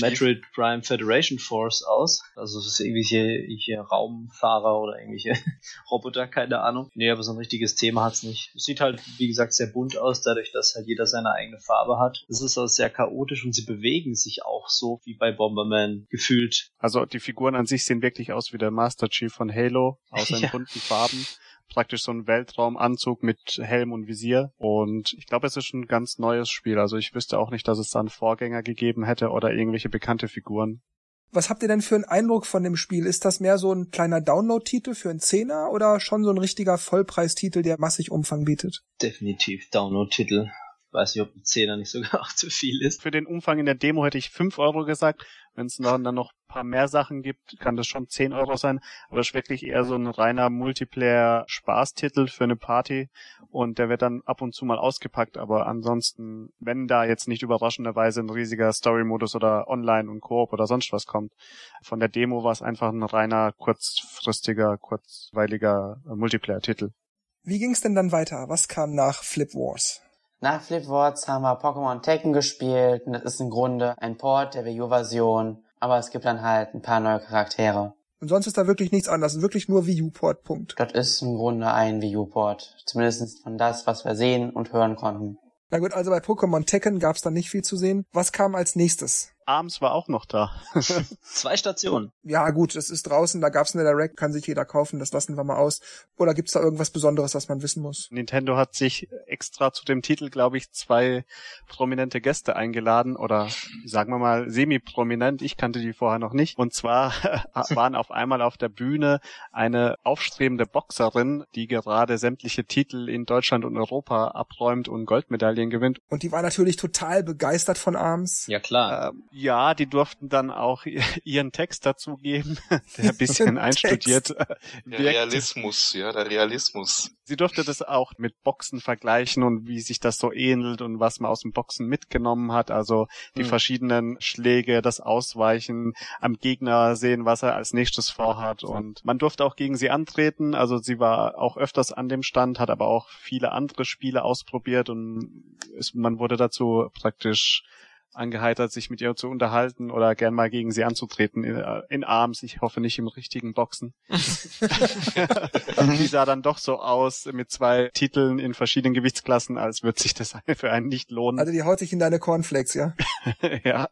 Metroid Prime Federation Force aus. Also es ist irgendwelche, irgendwelche Raumfahrer oder irgendwelche [LAUGHS] Roboter, keine Ahnung. Nee, aber so ein richtiges Thema hat's nicht. Es sieht halt, wie gesagt, sehr bunt aus, dadurch, dass halt jeder seine eigene Farbe hat. Es ist auch sehr chaotisch und sie bewegen sich auch so wie bei Bomberman gefühlt. Also die Figuren an sich sehen wirklich aus wie der Master Chief von Halo, aus [LAUGHS] seinen ja. bunten Farben praktisch so ein Weltraumanzug mit Helm und Visier. Und ich glaube, es ist ein ganz neues Spiel. Also ich wüsste auch nicht, dass es da einen Vorgänger gegeben hätte oder irgendwelche bekannte Figuren. Was habt ihr denn für einen Eindruck von dem Spiel? Ist das mehr so ein kleiner Download-Titel für einen Zehner oder schon so ein richtiger Vollpreistitel, der massig Umfang bietet? Definitiv Download-Titel weiß nicht, ob ein Zehner nicht sogar [LAUGHS] auch zu viel ist. Für den Umfang in der Demo hätte ich fünf Euro gesagt. Wenn es dann noch ein paar mehr Sachen gibt, kann das schon zehn Euro sein. Aber es ist wirklich eher so ein reiner Multiplayer-Spaßtitel für eine Party. Und der wird dann ab und zu mal ausgepackt. Aber ansonsten, wenn da jetzt nicht überraschenderweise ein riesiger Story-Modus oder Online und Koop oder sonst was kommt, von der Demo war es einfach ein reiner, kurzfristiger, kurzweiliger Multiplayer-Titel. Wie ging es denn dann weiter? Was kam nach Flip Wars? Nach Flip Wars haben wir Pokémon Tekken gespielt und das ist im Grunde ein Port der Wii U-Version, aber es gibt dann halt ein paar neue Charaktere. Und sonst ist da wirklich nichts anderes, wirklich nur Wii U-Port, Punkt. Das ist im Grunde ein Wii U-Port, zumindest von das, was wir sehen und hören konnten. Na gut, also bei Pokémon Tekken gab's da nicht viel zu sehen. Was kam als nächstes? Arms war auch noch da. [LAUGHS] Zwei Stationen. Ja, gut, es ist draußen, da gab's eine Direct, kann sich jeder kaufen, das lassen wir mal aus. Oder gibt's da irgendwas Besonderes, was man wissen muss? Nintendo hat sich extra zu dem Titel, glaube ich, zwei prominente Gäste eingeladen oder sagen wir mal semi-prominent, ich kannte die vorher noch nicht. Und zwar [LAUGHS] waren auf einmal auf der Bühne eine aufstrebende Boxerin, die gerade sämtliche Titel in Deutschland und Europa abräumt und Goldmedaillen gewinnt. Und die war natürlich total begeistert von Arms. Ja, klar. Ähm, ja, die durften dann auch [LAUGHS] ihren Text dazugeben, [LAUGHS] der ein bisschen einstudiert äh, Der Realismus, ja, der Realismus. Sie durfte das auch mit Boxen vergleichen und wie sich das so ähnelt und was man aus dem Boxen mitgenommen hat. Also die hm. verschiedenen Schläge, das Ausweichen, am Gegner sehen, was er als nächstes vorhat. Und man durfte auch gegen sie antreten. Also sie war auch öfters an dem Stand, hat aber auch viele andere Spiele ausprobiert und es, man wurde dazu praktisch angeheitert, sich mit ihr zu unterhalten oder gern mal gegen sie anzutreten in, äh, in Arms. Ich hoffe nicht im richtigen Boxen. [LAUGHS] [LAUGHS] die sah dann doch so aus mit zwei Titeln in verschiedenen Gewichtsklassen, als würde sich das [LAUGHS] für einen nicht lohnen. Also die haut sich in deine Cornflakes, ja? ja.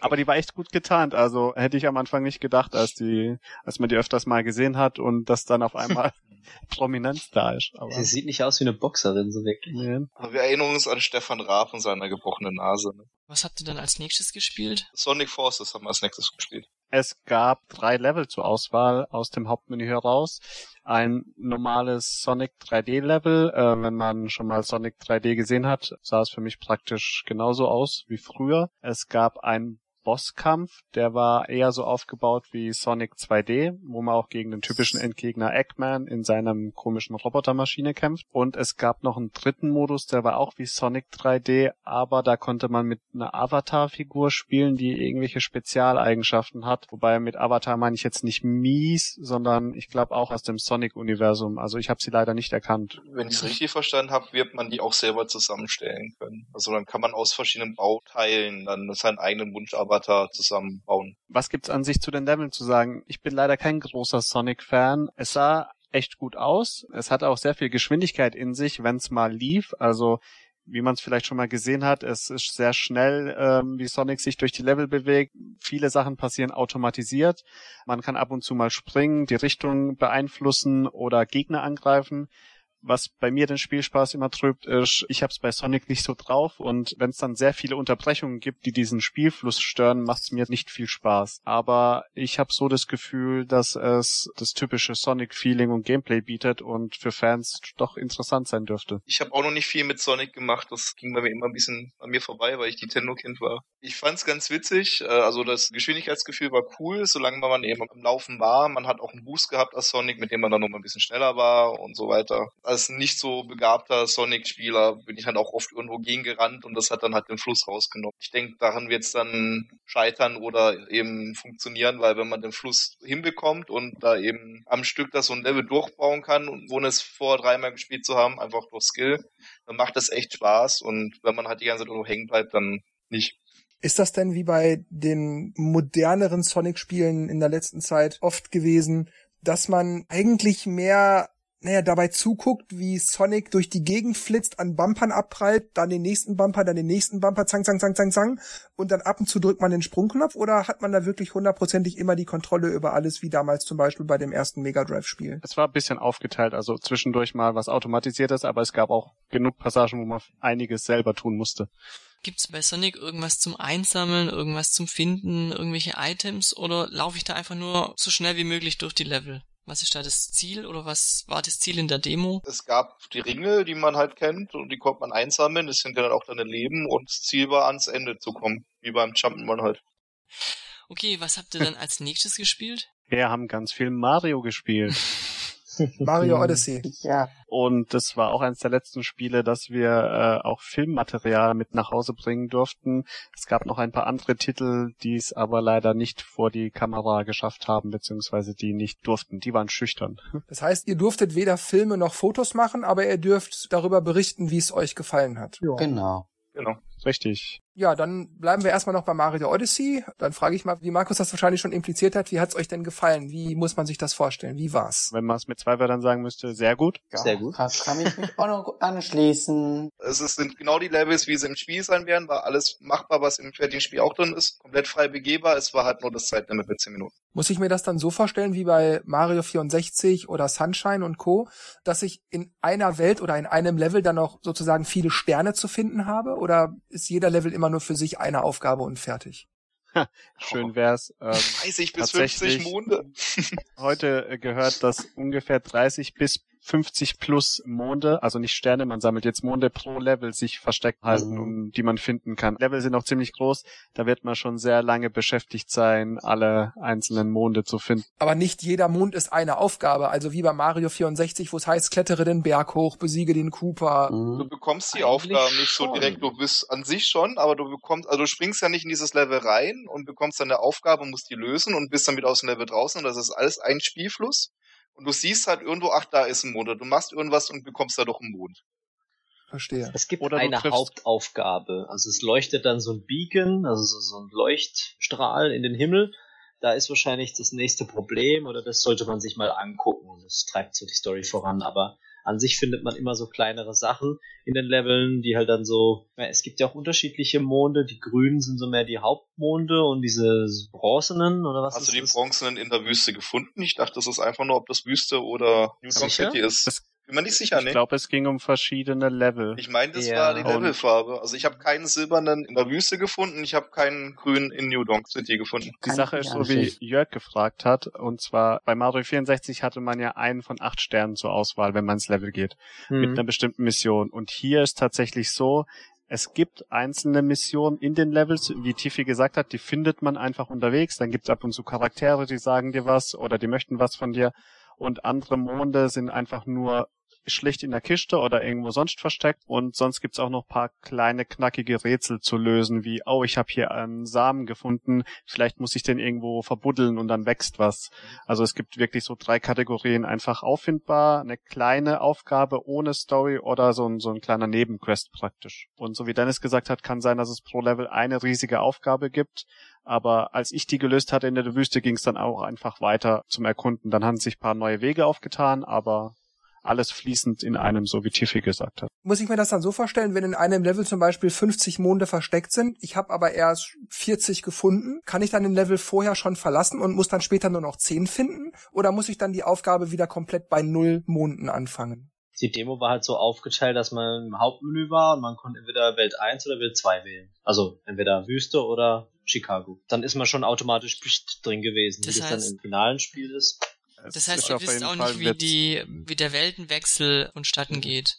Aber die war echt gut getarnt. Also hätte ich am Anfang nicht gedacht, als die, als man die öfters mal gesehen hat und das dann auf einmal [LAUGHS] Prominenz da ist. Aber Sie sieht nicht aus wie eine Boxerin, so wirklich. Nee. Aber wir erinnern uns an Stefan Raab und seiner gebrochenen Nase. Ne? Was habt ihr dann als nächstes gespielt? Sonic Forces haben wir als nächstes gespielt. Es gab drei Level zur Auswahl aus dem Hauptmenü heraus. Ein normales Sonic 3D Level. Äh, wenn man schon mal Sonic 3D gesehen hat, sah es für mich praktisch genauso aus wie früher. Es gab ein Bosskampf, der war eher so aufgebaut wie Sonic 2D, wo man auch gegen den typischen Endgegner Eggman in seinem komischen Robotermaschine kämpft. Und es gab noch einen dritten Modus, der war auch wie Sonic 3D, aber da konnte man mit einer Avatar-Figur spielen, die irgendwelche Spezialeigenschaften hat. Wobei mit Avatar meine ich jetzt nicht mies, sondern ich glaube auch aus dem Sonic-Universum. Also ich habe sie leider nicht erkannt. Wenn ich es richtig verstanden habe, wird man die auch selber zusammenstellen können. Also dann kann man aus verschiedenen Bauteilen dann seinen eigenen Wunsch Avatar zusammenbauen. Was gibt's an sich zu den Leveln zu sagen? Ich bin leider kein großer Sonic-Fan. Es sah echt gut aus. Es hatte auch sehr viel Geschwindigkeit in sich, wenn es mal lief. Also wie man es vielleicht schon mal gesehen hat, es ist sehr schnell, ähm, wie Sonic sich durch die Level bewegt. Viele Sachen passieren automatisiert. Man kann ab und zu mal springen, die Richtung beeinflussen oder Gegner angreifen was bei mir den Spielspaß immer trübt, ist, ich habe es bei Sonic nicht so drauf und wenn es dann sehr viele Unterbrechungen gibt, die diesen Spielfluss stören, macht es mir nicht viel Spaß. Aber ich habe so das Gefühl, dass es das typische Sonic-Feeling und Gameplay bietet und für Fans doch interessant sein dürfte. Ich habe auch noch nicht viel mit Sonic gemacht, das ging bei mir immer ein bisschen an mir vorbei, weil ich Nintendo-Kind war. Ich fand's ganz witzig, äh, also das Geschwindigkeitsgefühl war cool, solange man eben am Laufen war. Man hat auch einen Boost gehabt als Sonic, mit dem man dann noch mal ein bisschen schneller war und so weiter als nicht so begabter Sonic-Spieler bin ich halt auch oft irgendwo gegengerannt und das hat dann halt den Fluss rausgenommen. Ich denke, daran wird es dann scheitern oder eben funktionieren, weil wenn man den Fluss hinbekommt und da eben am Stück das so ein Level durchbauen kann ohne es vor dreimal gespielt zu haben, einfach durch Skill, dann macht das echt Spaß und wenn man halt die ganze Zeit irgendwo hängen bleibt, dann nicht. Ist das denn wie bei den moderneren Sonic-Spielen in der letzten Zeit oft gewesen, dass man eigentlich mehr naja, dabei zuguckt, wie Sonic durch die Gegend flitzt, an Bumpern abprallt, dann den nächsten Bumper, dann den nächsten Bumper, zang, zang, zang, zang, zang, und dann ab und zu drückt man den Sprungknopf oder hat man da wirklich hundertprozentig immer die Kontrolle über alles, wie damals zum Beispiel bei dem ersten Mega Drive-Spiel? Es war ein bisschen aufgeteilt, also zwischendurch mal was automatisiertes, aber es gab auch genug Passagen, wo man einiges selber tun musste. Gibt's bei Sonic irgendwas zum Einsammeln, irgendwas zum Finden, irgendwelche Items oder laufe ich da einfach nur so schnell wie möglich durch die Level? Was ist da das Ziel oder was war das Ziel in der Demo? Es gab die Ringe, die man halt kennt und die konnte man einsammeln. Das sind ja dann auch deine Leben und das Ziel war ans Ende zu kommen, wie beim Jump'n'Run halt. Okay, was habt ihr dann als nächstes gespielt? Wir haben ganz viel Mario gespielt. [LAUGHS] [LAUGHS] Mario Odyssey. Ja. Und das war auch eines der letzten Spiele, dass wir äh, auch Filmmaterial mit nach Hause bringen durften. Es gab noch ein paar andere Titel, die es aber leider nicht vor die Kamera geschafft haben, beziehungsweise die nicht durften. Die waren schüchtern. Das heißt, ihr durftet weder Filme noch Fotos machen, aber ihr dürft darüber berichten, wie es euch gefallen hat. Ja. Genau. Genau. Richtig. Ja, dann bleiben wir erstmal noch bei Mario Odyssey. Dann frage ich mal, wie Markus das wahrscheinlich schon impliziert hat, wie hat's euch denn gefallen? Wie muss man sich das vorstellen? Wie war's? Wenn man es mit zwei Wörtern sagen müsste, sehr gut. Ja, Sehr gut. Kann, kann ich mich auch noch anschließen. Es ist- sind genau die Levels, wie sie im Spiel sein werden, war alles machbar, was im fertigen Spiel auch drin ist. Komplett frei begehbar. Es war halt nur das Zeitlimit mit 10 Minuten. Muss ich mir das dann so vorstellen wie bei Mario 64 oder Sunshine und Co., dass ich in einer Welt oder in einem Level dann auch sozusagen viele Sterne zu finden habe? Oder ist jeder Level immer nur für sich eine Aufgabe und fertig? Schön wär's. Ähm, 30 bis tatsächlich- 50 Monde. [LAUGHS] heute äh, gehört, dass ungefähr 30 bis 50 plus Monde, also nicht Sterne, man sammelt jetzt Monde pro Level sich versteckt halten, Mhm. um, die man finden kann. Level sind auch ziemlich groß, da wird man schon sehr lange beschäftigt sein, alle einzelnen Monde zu finden. Aber nicht jeder Mond ist eine Aufgabe. Also wie bei Mario 64, wo es heißt, klettere den Berg hoch, besiege den Cooper. Du Mhm. bekommst die Eigentlich Aufgaben nicht so schon. direkt. Du bist an sich schon, aber du bekommst, also du springst ja nicht in dieses Level rein und bekommst dann eine Aufgabe, musst die lösen und bist dann wieder aus dem Level draußen und das ist alles ein Spielfluss. Und du siehst halt irgendwo, ach, da ist ein Mond. Oder du machst irgendwas und bekommst da doch einen Mond. Verstehe. Es gibt Oder eine triffst- Hauptaufgabe. Also es leuchtet dann so ein Beacon, also so, so ein Leuchtstrahl in den Himmel. Da ist wahrscheinlich das nächste Problem oder das sollte man sich mal angucken und das treibt so die Story voran. Aber an sich findet man immer so kleinere Sachen in den Leveln, die halt dann so, es gibt ja auch unterschiedliche Monde. Die grünen sind so mehr die Hauptmonde und diese bronzenen oder was Hast ist du die das? Bronzenen in der Wüste gefunden? Ich dachte, das ist einfach nur, ob das Wüste oder New? City ist. Das- Bin mir nicht sicher, Ich ne? glaube, es ging um verschiedene Level. Ich meine, das Ja. war die Levelfarbe. Also ich habe keinen silbernen in der Wüste gefunden, ich habe keinen grünen in New Donk City gefunden. Die Kann Sache ich ist so, wie. Jörg gefragt hat, und zwar bei Mario 64 hatte man ja einen von acht Sternen zur Auswahl, wenn man ins Level geht. mit Hm. einer bestimmten Mission. Und hier ist tatsächlich so, es gibt einzelne Missionen in den Levels, wie Tiffy gesagt hat, die findet man einfach unterwegs. Dann gibt es ab und zu Charaktere, die sagen dir was oder die möchten was von dir. Und andere Monde sind einfach nur schlicht in der Kiste oder irgendwo sonst versteckt. Und sonst gibt's auch noch paar kleine, knackige Rätsel zu lösen, wie, oh, ich habe hier einen Samen gefunden, vielleicht muss ich den irgendwo verbuddeln und dann wächst was. Also es gibt wirklich so drei Kategorien einfach auffindbar, eine kleine Aufgabe ohne Story oder so ein, so ein kleiner Nebenquest praktisch. Und so wie Dennis gesagt hat, kann sein, dass es pro Level eine riesige Aufgabe gibt. Aber als ich die gelöst hatte in der Wüste, ging es dann auch einfach weiter zum Erkunden. Dann haben sich paar neue Wege aufgetan, aber alles fließend in einem, so wie Tiffy gesagt hat. Muss ich mir das dann so vorstellen, wenn in einem Level zum Beispiel 50 Monde versteckt sind, ich habe aber erst 40 gefunden, kann ich dann den Level vorher schon verlassen und muss dann später nur noch 10 finden? Oder muss ich dann die Aufgabe wieder komplett bei null Monden anfangen? Die Demo war halt so aufgeteilt, dass man im Hauptmenü war und man konnte entweder Welt 1 oder Welt 2 wählen. Also entweder Wüste oder Chicago. Dann ist man schon automatisch drin gewesen. Das Wie das heißt- dann im finalen Spiel ist. Das heißt, ihr wisst auch nicht, wie die, wie der Weltenwechsel vonstatten geht.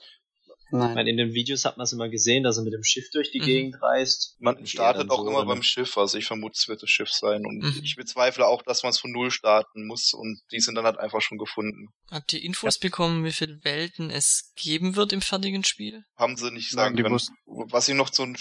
Ich Nein. meine, in den Videos hat man es immer gesehen, dass er mit dem Schiff durch die Mhm. Gegend reist. Man startet auch so immer beim Schiff, also ich vermute, es wird das Schiff sein. Und Mhm. ich bezweifle auch, dass man es von Null starten muss und die sind dann halt einfach schon gefunden. Habt ihr Infos bekommen, wie viele Welten es geben wird im fertigen Spiel? Haben sie nicht Nein, sagen die können. wussten- Was ich noch zu den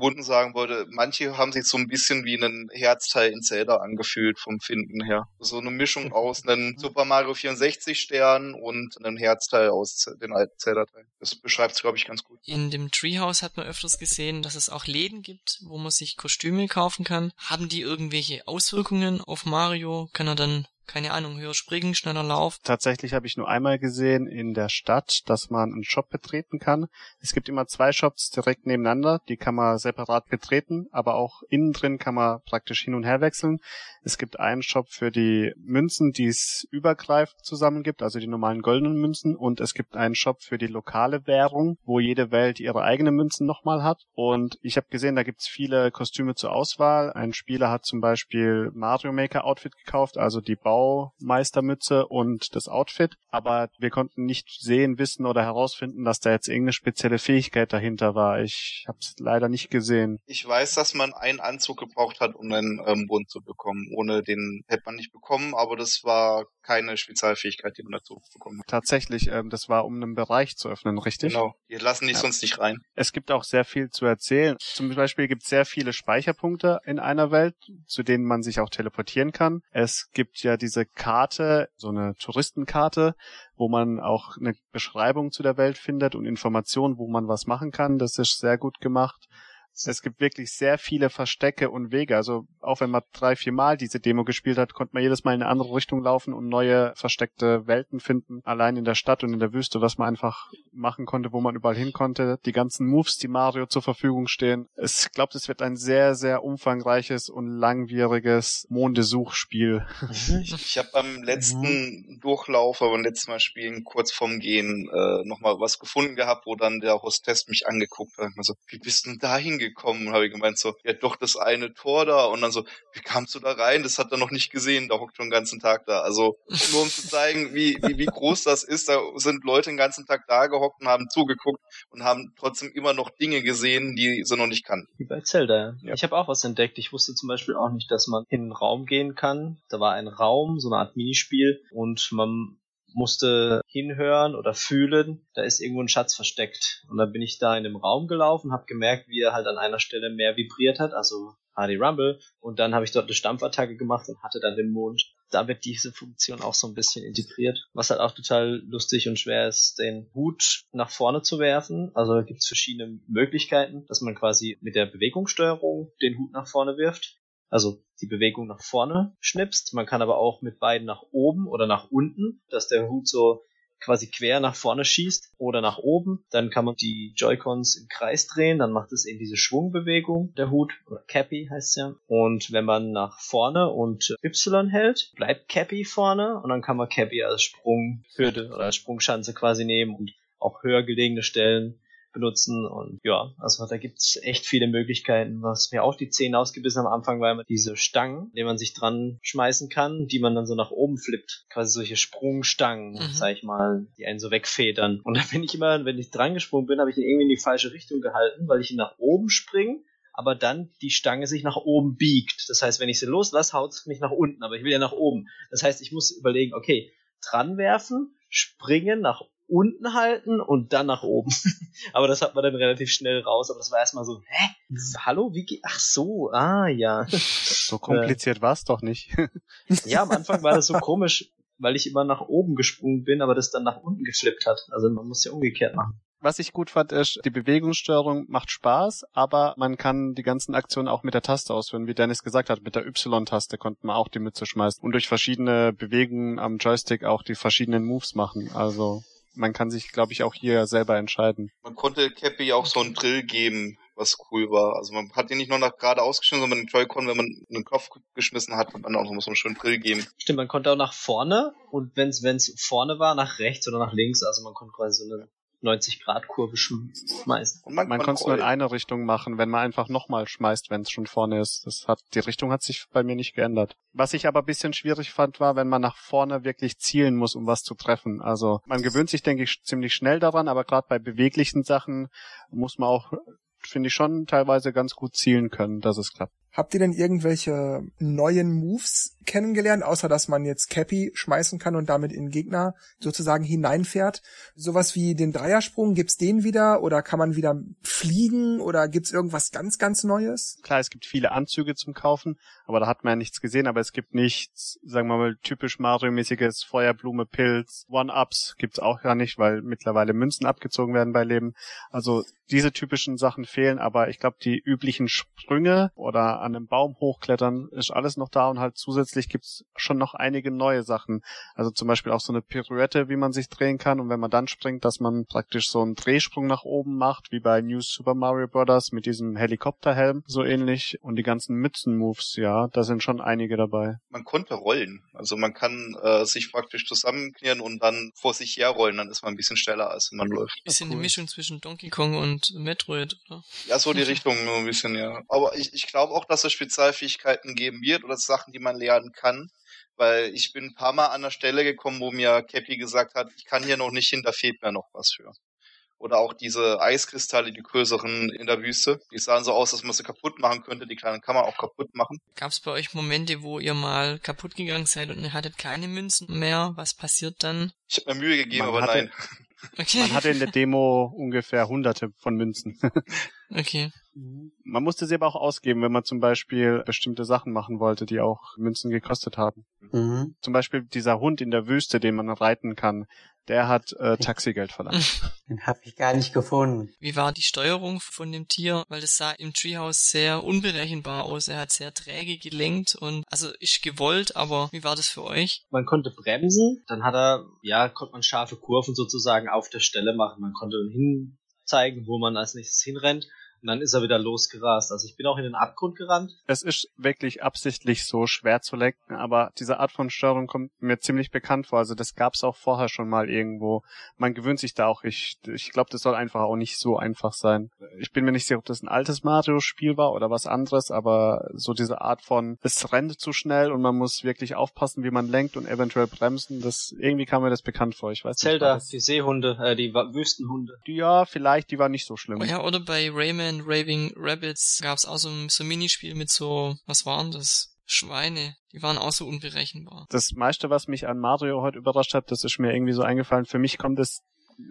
Wunden sagen wollte, manche haben sich so ein bisschen wie einen Herzteil in Zelda angefühlt vom Finden her. So eine Mischung [LAUGHS] aus einem Super Mario 64 Stern und einem Herzteil aus den alten Zelda-Teilen. Das beschreibt es, glaube ich, ganz gut. In dem Treehouse hat man öfters gesehen, dass es auch Läden gibt, wo man sich Kostüme kaufen kann. Haben die irgendwelche Auswirkungen auf Mario? Kann er dann, keine Ahnung, höher springen, schneller laufen? Tatsächlich habe ich nur einmal gesehen in der Stadt, dass man einen Shop betreten kann. Es gibt immer zwei Shops direkt nebeneinander, die kann man separat betreten, aber auch innen drin kann man praktisch hin und her wechseln. Es gibt einen Shop für die Münzen, die es übergreifend zusammen gibt, also die normalen goldenen Münzen, und es gibt einen Shop für die lokale Währung, wo jede Welt ihre eigenen Münzen nochmal hat. Und ich habe gesehen, da gibt's viele Kostüme zur Auswahl. Ein Spieler hat zum Beispiel Mario Maker Outfit gekauft, also die Baumeistermütze und das Outfit, aber wir konnten nicht sehen, wissen oder herausfinden, dass da jetzt irgendeine spezielle Fähigkeit dahinter war. Ich habe es leider nicht gesehen. Ich weiß, dass man einen Anzug gebraucht hat, um einen ähm, Bund zu bekommen. Ohne den hätte man nicht bekommen, aber das war keine Spezialfähigkeit, die man dazu bekommen hat. Tatsächlich, ähm, das war um einen Bereich zu öffnen, richtig? Genau. Die lassen dich Ja. sonst nicht rein. Es gibt auch sehr viel zu erzählen. Zum Beispiel gibt es sehr viele Speicherpunkte in einer Welt, zu denen man sich auch teleportieren kann. Es gibt ja diese Karte, so eine Touristenkarte, wo man auch eine Beschreibung zu der Welt findet und Informationen, wo man was machen kann. Das ist sehr gut gemacht. Es gibt wirklich sehr viele Verstecke und Wege. Also auch wenn man drei, vier Mal diese Demo gespielt hat, konnte man jedes Mal in eine andere Richtung laufen und neue versteckte Welten finden. Allein in der Stadt und in der Wüste, was man einfach machen konnte, wo man überall hin konnte. Die ganzen Moves, die Mario zur Verfügung stehen. Es glaube, es wird ein sehr, sehr umfangreiches und langwieriges Mondesuchspiel. [LAUGHS] Ich, ich habe beim letzten Durchlauf, aber beim letzten Mal spielen, kurz vorm Gehen, äh, nochmal was gefunden gehabt, wo dann der Hostess mich angeguckt hat. Also, wie bist du denn da hingekommen? Und habe ich gemeint so, ja doch das eine Tor da. Und dann so, wie kamst du da rein? Das hat er noch nicht gesehen. Da hockt schon den ganzen Tag da. Also nur um zu zeigen, wie, wie, wie groß das ist. Da sind Leute den ganzen Tag da gehockt und haben zugeguckt und haben trotzdem immer noch Dinge gesehen, die sie noch nicht kannten. Wie bei Zelda. Ja. Ich habe auch was entdeckt. Ich wusste zum Beispiel auch nicht, dass man in einen Raum gehen kann. Da war ein Raum, so eine Art Minispiel und man musste hinhören oder fühlen, da ist irgendwo ein Schatz versteckt. Und dann bin ich da in dem Raum gelaufen, habe gemerkt, wie er halt an einer Stelle mehr vibriert hat, also Hardy Rumble. Und dann habe ich dort eine Stampfattacke gemacht und hatte dann den Mond. Da wird diese Funktion auch so ein bisschen integriert. Was halt auch total lustig und schwer ist, den Hut nach vorne zu werfen. Also gibt es verschiedene Möglichkeiten, dass man quasi mit der Bewegungssteuerung den Hut nach vorne wirft. Also die Bewegung nach vorne schnipst. Man kann aber auch mit beiden nach oben oder nach unten, dass der Hut so quasi quer nach vorne schießt oder nach oben. Dann kann man die Joy-Cons im Kreis drehen, dann macht es eben diese Schwungbewegung, der Hut, oder Cappy heißt ja. Und wenn man nach vorne und Y hält, bleibt Cappy vorne und dann kann man Cappy als Sprunghürde oder als Sprungschanze quasi nehmen und auch höher gelegene Stellen benutzen und ja, also da gibt's echt viele Möglichkeiten. Was mir auch die Zähne ausgebissen am Anfang war immer diese Stangen, die man sich dran schmeißen kann, die man dann so nach oben flippt. Quasi solche Sprungstangen, Mhm. sag ich mal, die einen so wegfedern. Und da bin ich immer, wenn ich dran gesprungen bin, habe ich ihn irgendwie in die falsche Richtung gehalten, weil ich ihn nach oben springe aber dann die Stange sich nach oben biegt. Das heißt, wenn ich sie loslasse, haut es mich nach unten, aber ich will ja nach oben. Das heißt, ich muss überlegen, okay, dran werfen, springen, nach unten halten und dann nach oben. [LAUGHS] aber das hat man dann relativ schnell raus, aber das war erstmal so, hä? Hallo, wie geht? Ach so, ah ja. [LAUGHS] So kompliziert war's doch nicht. [LAUGHS] Ja, am Anfang war das so komisch, weil ich immer nach oben gesprungen bin, aber das dann nach unten geflippt hat. Also man muss ja umgekehrt machen. Was ich gut fand, ist, die Bewegungssteuerung macht Spaß, aber man kann die ganzen Aktionen auch mit der Taste ausführen. Wie Dennis gesagt hat, mit der Y-Taste konnte man auch die Mütze schmeißen und durch verschiedene Bewegungen am Joystick auch die verschiedenen Moves machen. Also man kann sich, glaube ich, auch hier selber entscheiden. Man konnte Cappy auch so einen Drill geben, was cool war. Also man hat ihn nicht nur nach gerade ausgeschnitten, sondern den Joy-Con, wenn man einen Kopf geschmissen hat, hat man auch noch so einen schönen Drill geben. Stimmt, man konnte auch nach vorne und wenn es vorne war, nach rechts oder nach links. Also man konnte quasi so eine 90-Grad-Kurve schmeißen. Und man, man konnte es nur in eine Richtung machen, wenn man einfach nochmal schmeißt, wenn es schon vorne ist. Das hat, die Richtung hat sich bei mir nicht geändert. Was ich aber ein bisschen schwierig fand, war, wenn man nach vorne wirklich zielen muss, um was zu treffen. Also man gewöhnt sich, denke ich, ziemlich schnell daran, aber gerade bei beweglichen Sachen muss man auch finde ich schon teilweise ganz gut zielen können, dass es klappt. Habt ihr denn irgendwelche neuen Moves kennengelernt, außer dass man jetzt Cappy schmeißen kann und damit in Gegner sozusagen hineinfährt? Sowas wie den Dreiersprung, gibt's den wieder oder kann man wieder fliegen oder gibt's irgendwas ganz, ganz Neues? Klar, es gibt viele Anzüge zum Kaufen, aber da hat man ja nichts gesehen, aber es gibt nichts, sagen wir mal, typisch Mario-mäßiges Feuerblume, Pilz, One-Ups gibt's auch gar nicht, weil mittlerweile Münzen abgezogen werden bei Leben. Also diese typischen Sachen fehlen, aber ich glaube, die üblichen Sprünge oder an einem Baum hochklettern ist alles noch da und halt zusätzlich gibt's schon noch einige neue Sachen. Also zum Beispiel auch so eine Pirouette, wie man sich drehen kann und wenn man dann springt, dass man praktisch so einen Drehsprung nach oben macht, wie bei New Super Mario Bros. mit diesem Helikopterhelm, so ähnlich. Und die ganzen Mützen-Moves, ja, da sind schon einige dabei. Man konnte rollen. Also man kann äh, sich praktisch zusammenknieren und dann vor sich herrollen, dann ist man ein bisschen schneller, als wenn man läuft. Bisschen cool. eine Mischung zwischen Donkey Kong und Metroid, oder? Ja, so die [LAUGHS] Richtung nur ein bisschen, ja. Aber ich, ich glaube auch, dass es Spezialfähigkeiten geben wird oder Sachen, die man lernen kann. Weil ich bin ein paar Mal an der Stelle gekommen, wo mir Cappy gesagt hat, ich kann hier noch nicht hin, da fehlt mir noch was für. Oder auch diese Eiskristalle, die größeren in der Wüste. Die sahen so aus, dass man sie kaputt machen könnte. Die kleinen kann man auch kaputt machen. Gab es bei euch Momente, wo ihr mal kaputt gegangen seid und ihr hattet keine Münzen mehr? Was passiert dann? Ich habe mir Mühe gegeben, man aber hatte, nein. [LAUGHS] Okay. Man hatte in der Demo ungefähr hunderte von Münzen. [LAUGHS] okay. Man musste sie aber auch ausgeben, wenn man zum Beispiel bestimmte Sachen machen wollte, die auch Münzen gekostet haben. Mhm. Zum Beispiel dieser Hund in der Wüste, den man reiten kann, der hat äh, Taxigeld verlangt. [LAUGHS] Den hab ich gar nicht gefunden. Wie war die Steuerung von dem Tier? Weil das sah im Treehouse sehr unberechenbar aus. Er hat sehr träge gelenkt und also ist gewollt, aber wie war das für euch? Man konnte bremsen, dann hat er, ja, konnte man scharfe Kurven sozusagen auf der Stelle machen. Man konnte dann hinzeigen, wo man als nächstes hinrennt. Und dann ist er wieder losgerast. Also ich bin auch in den Abgrund gerannt. Es ist wirklich absichtlich so schwer zu lenken, aber diese Art von Steuerung kommt mir ziemlich bekannt vor. Also das gab es auch vorher schon mal irgendwo. Man gewöhnt sich da auch. Ich, ich glaube, das soll einfach auch nicht so einfach sein. Ich bin mir nicht sicher, ob das ein altes Mario-Spiel war oder was anderes, aber so diese Art von, es rennt zu schnell und man muss wirklich aufpassen, wie man lenkt und eventuell bremsen. Das irgendwie kam mir das bekannt vor. Ich weiß Zelda, nicht. Zelda, die Seehunde, äh, die Wüstenhunde. Ja, vielleicht, die war nicht so schlimm. Oh ja, oder bei Rayman Rayman Raving Rabbits gab es auch so, so ein Minispiel mit so, was waren das? Schweine. Die waren auch so unberechenbar. Das meiste, was mich an Mario heute überrascht hat, das ist mir irgendwie so eingefallen. Für mich kommt es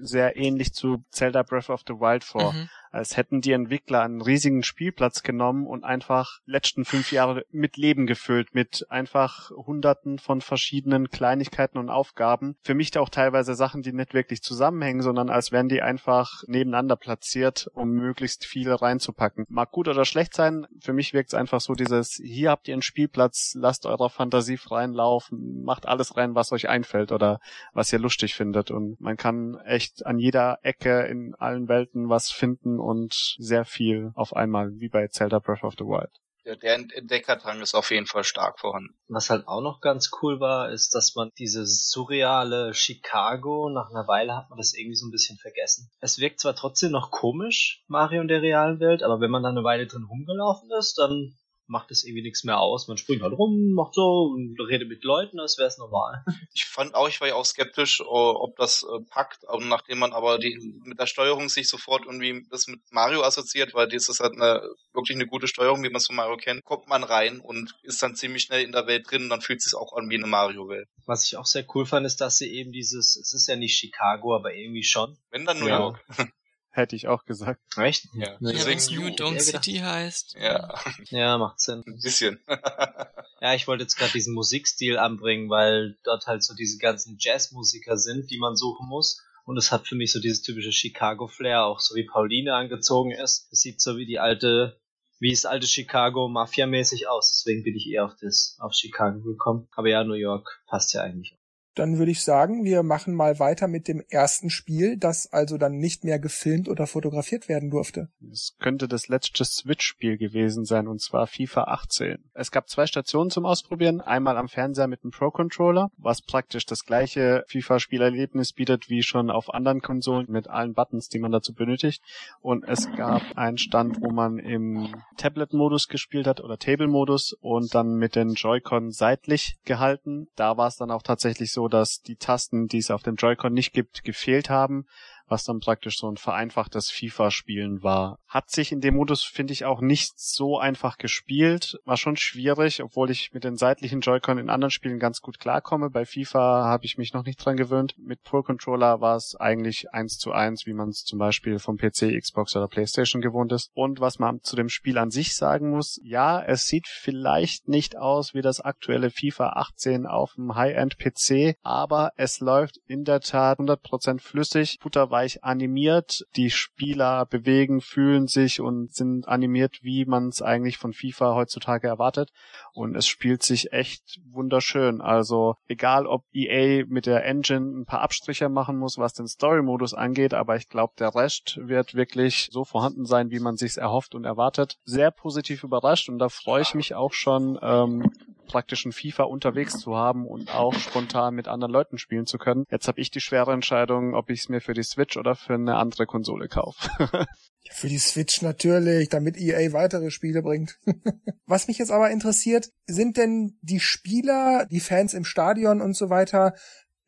sehr ähnlich zu Zelda Breath of the Wild vor. Mhm als hätten die Entwickler einen riesigen Spielplatz genommen und einfach letzten fünf Jahre mit Leben gefüllt, mit einfach hunderten von verschiedenen Kleinigkeiten und Aufgaben. Für mich da auch teilweise Sachen, die nicht wirklich zusammenhängen, sondern als wären die einfach nebeneinander platziert, um möglichst viel reinzupacken. Mag gut oder schlecht sein, für mich wirkt es einfach so dieses, hier habt ihr einen Spielplatz, lasst eurer Fantasie freien Laufen, macht alles rein, was euch einfällt oder was ihr lustig findet und man kann echt an jeder Ecke in allen Welten was finden und sehr viel auf einmal, wie bei Zelda Breath of the Wild. Ja, der Entdeckerdrang ist auf jeden Fall stark vorhanden. Was halt auch noch ganz cool war, ist, dass man dieses surreale Chicago, nach einer Weile hat man das irgendwie so ein bisschen vergessen. Es wirkt zwar trotzdem noch komisch, Mario in der realen Welt, aber wenn man da eine Weile drin rumgelaufen ist, dann macht es irgendwie nichts mehr aus. Man springt halt rum, macht so und redet mit Leuten, als wäre es normal. [LAUGHS] Ich fand auch, ich war ja auch skeptisch, ob das äh, packt, nachdem man aber die, mit der Steuerung sich sofort irgendwie das mit Mario assoziiert, weil das ist halt eine, wirklich eine gute Steuerung, wie man es von Mario kennt, kommt man rein und ist dann ziemlich schnell in der Welt drin und dann fühlt es sich auch an wie eine Mario-Welt. Was ich auch sehr cool fand, ist, dass sie eben dieses, es ist ja nicht Chicago, aber irgendwie schon. Wenn dann New ja. York. [LAUGHS] Hätte ich auch gesagt. Echt? Ja. ja wenn es New Donk City heißt. Ja. Ja, macht Sinn. Ein bisschen. [LAUGHS] ja, ich wollte jetzt gerade diesen Musikstil anbringen, weil dort halt so diese ganzen Jazzmusiker sind, die man suchen muss. Und es hat für mich so dieses typische Chicago-Flair, auch so wie Pauline angezogen ist. Es sieht so wie die alte, wie das alte Chicago Mafia-mäßig aus. Deswegen bin ich eher auf das, auf Chicago gekommen. Aber ja, New York passt ja eigentlich. Dann würde ich sagen, wir machen mal weiter mit dem ersten Spiel, das also dann nicht mehr gefilmt oder fotografiert werden durfte. Es könnte das letzte Switch-Spiel gewesen sein, und zwar FIFA 18. Es gab zwei Stationen zum Ausprobieren. Einmal am Fernseher mit dem Pro-Controller, was praktisch das gleiche FIFA-Spielerlebnis bietet wie schon auf anderen Konsolen mit allen Buttons, die man dazu benötigt. Und es gab einen Stand, wo man im Tablet-Modus gespielt hat oder Table-Modus und dann mit den Joy-Con seitlich gehalten. Da war es dann auch tatsächlich so, dass die Tasten, die es auf dem Joy-Con nicht gibt, gefehlt haben was dann praktisch so ein vereinfachtes FIFA-Spielen war. Hat sich in dem Modus, finde ich, auch nicht so einfach gespielt. War schon schwierig, obwohl ich mit den seitlichen Joy-Con in anderen Spielen ganz gut klarkomme. Bei FIFA habe ich mich noch nicht dran gewöhnt. Mit Pro Controller war es eigentlich eins zu eins, wie man es zum Beispiel vom PC, Xbox oder Playstation gewohnt ist. Und was man zu dem Spiel an sich sagen muss, ja, es sieht vielleicht nicht aus wie das aktuelle FIFA 18 auf dem High-End-PC, aber es läuft in der Tat 100% flüssig, futterweise Bereich animiert. Die Spieler bewegen, fühlen sich und sind animiert, wie man es eigentlich von FIFA heutzutage erwartet. Und es spielt sich echt wunderschön. Also egal, ob EA mit der Engine ein paar Abstriche machen muss, was den Story-Modus angeht, aber ich glaube, der Rest wird wirklich so vorhanden sein, wie man sich erhofft und erwartet. Sehr positiv überrascht und da freue ich mich auch schon, ähm, praktisch ein FIFA unterwegs zu haben und auch spontan mit anderen Leuten spielen zu können. Jetzt habe ich die schwere Entscheidung, ob ich es mir für die Switch oder für eine andere Konsole kaufe. [LAUGHS] für die Switch natürlich, damit EA weitere Spiele bringt. [LAUGHS] Was mich jetzt aber interessiert, sind denn die Spieler, die Fans im Stadion und so weiter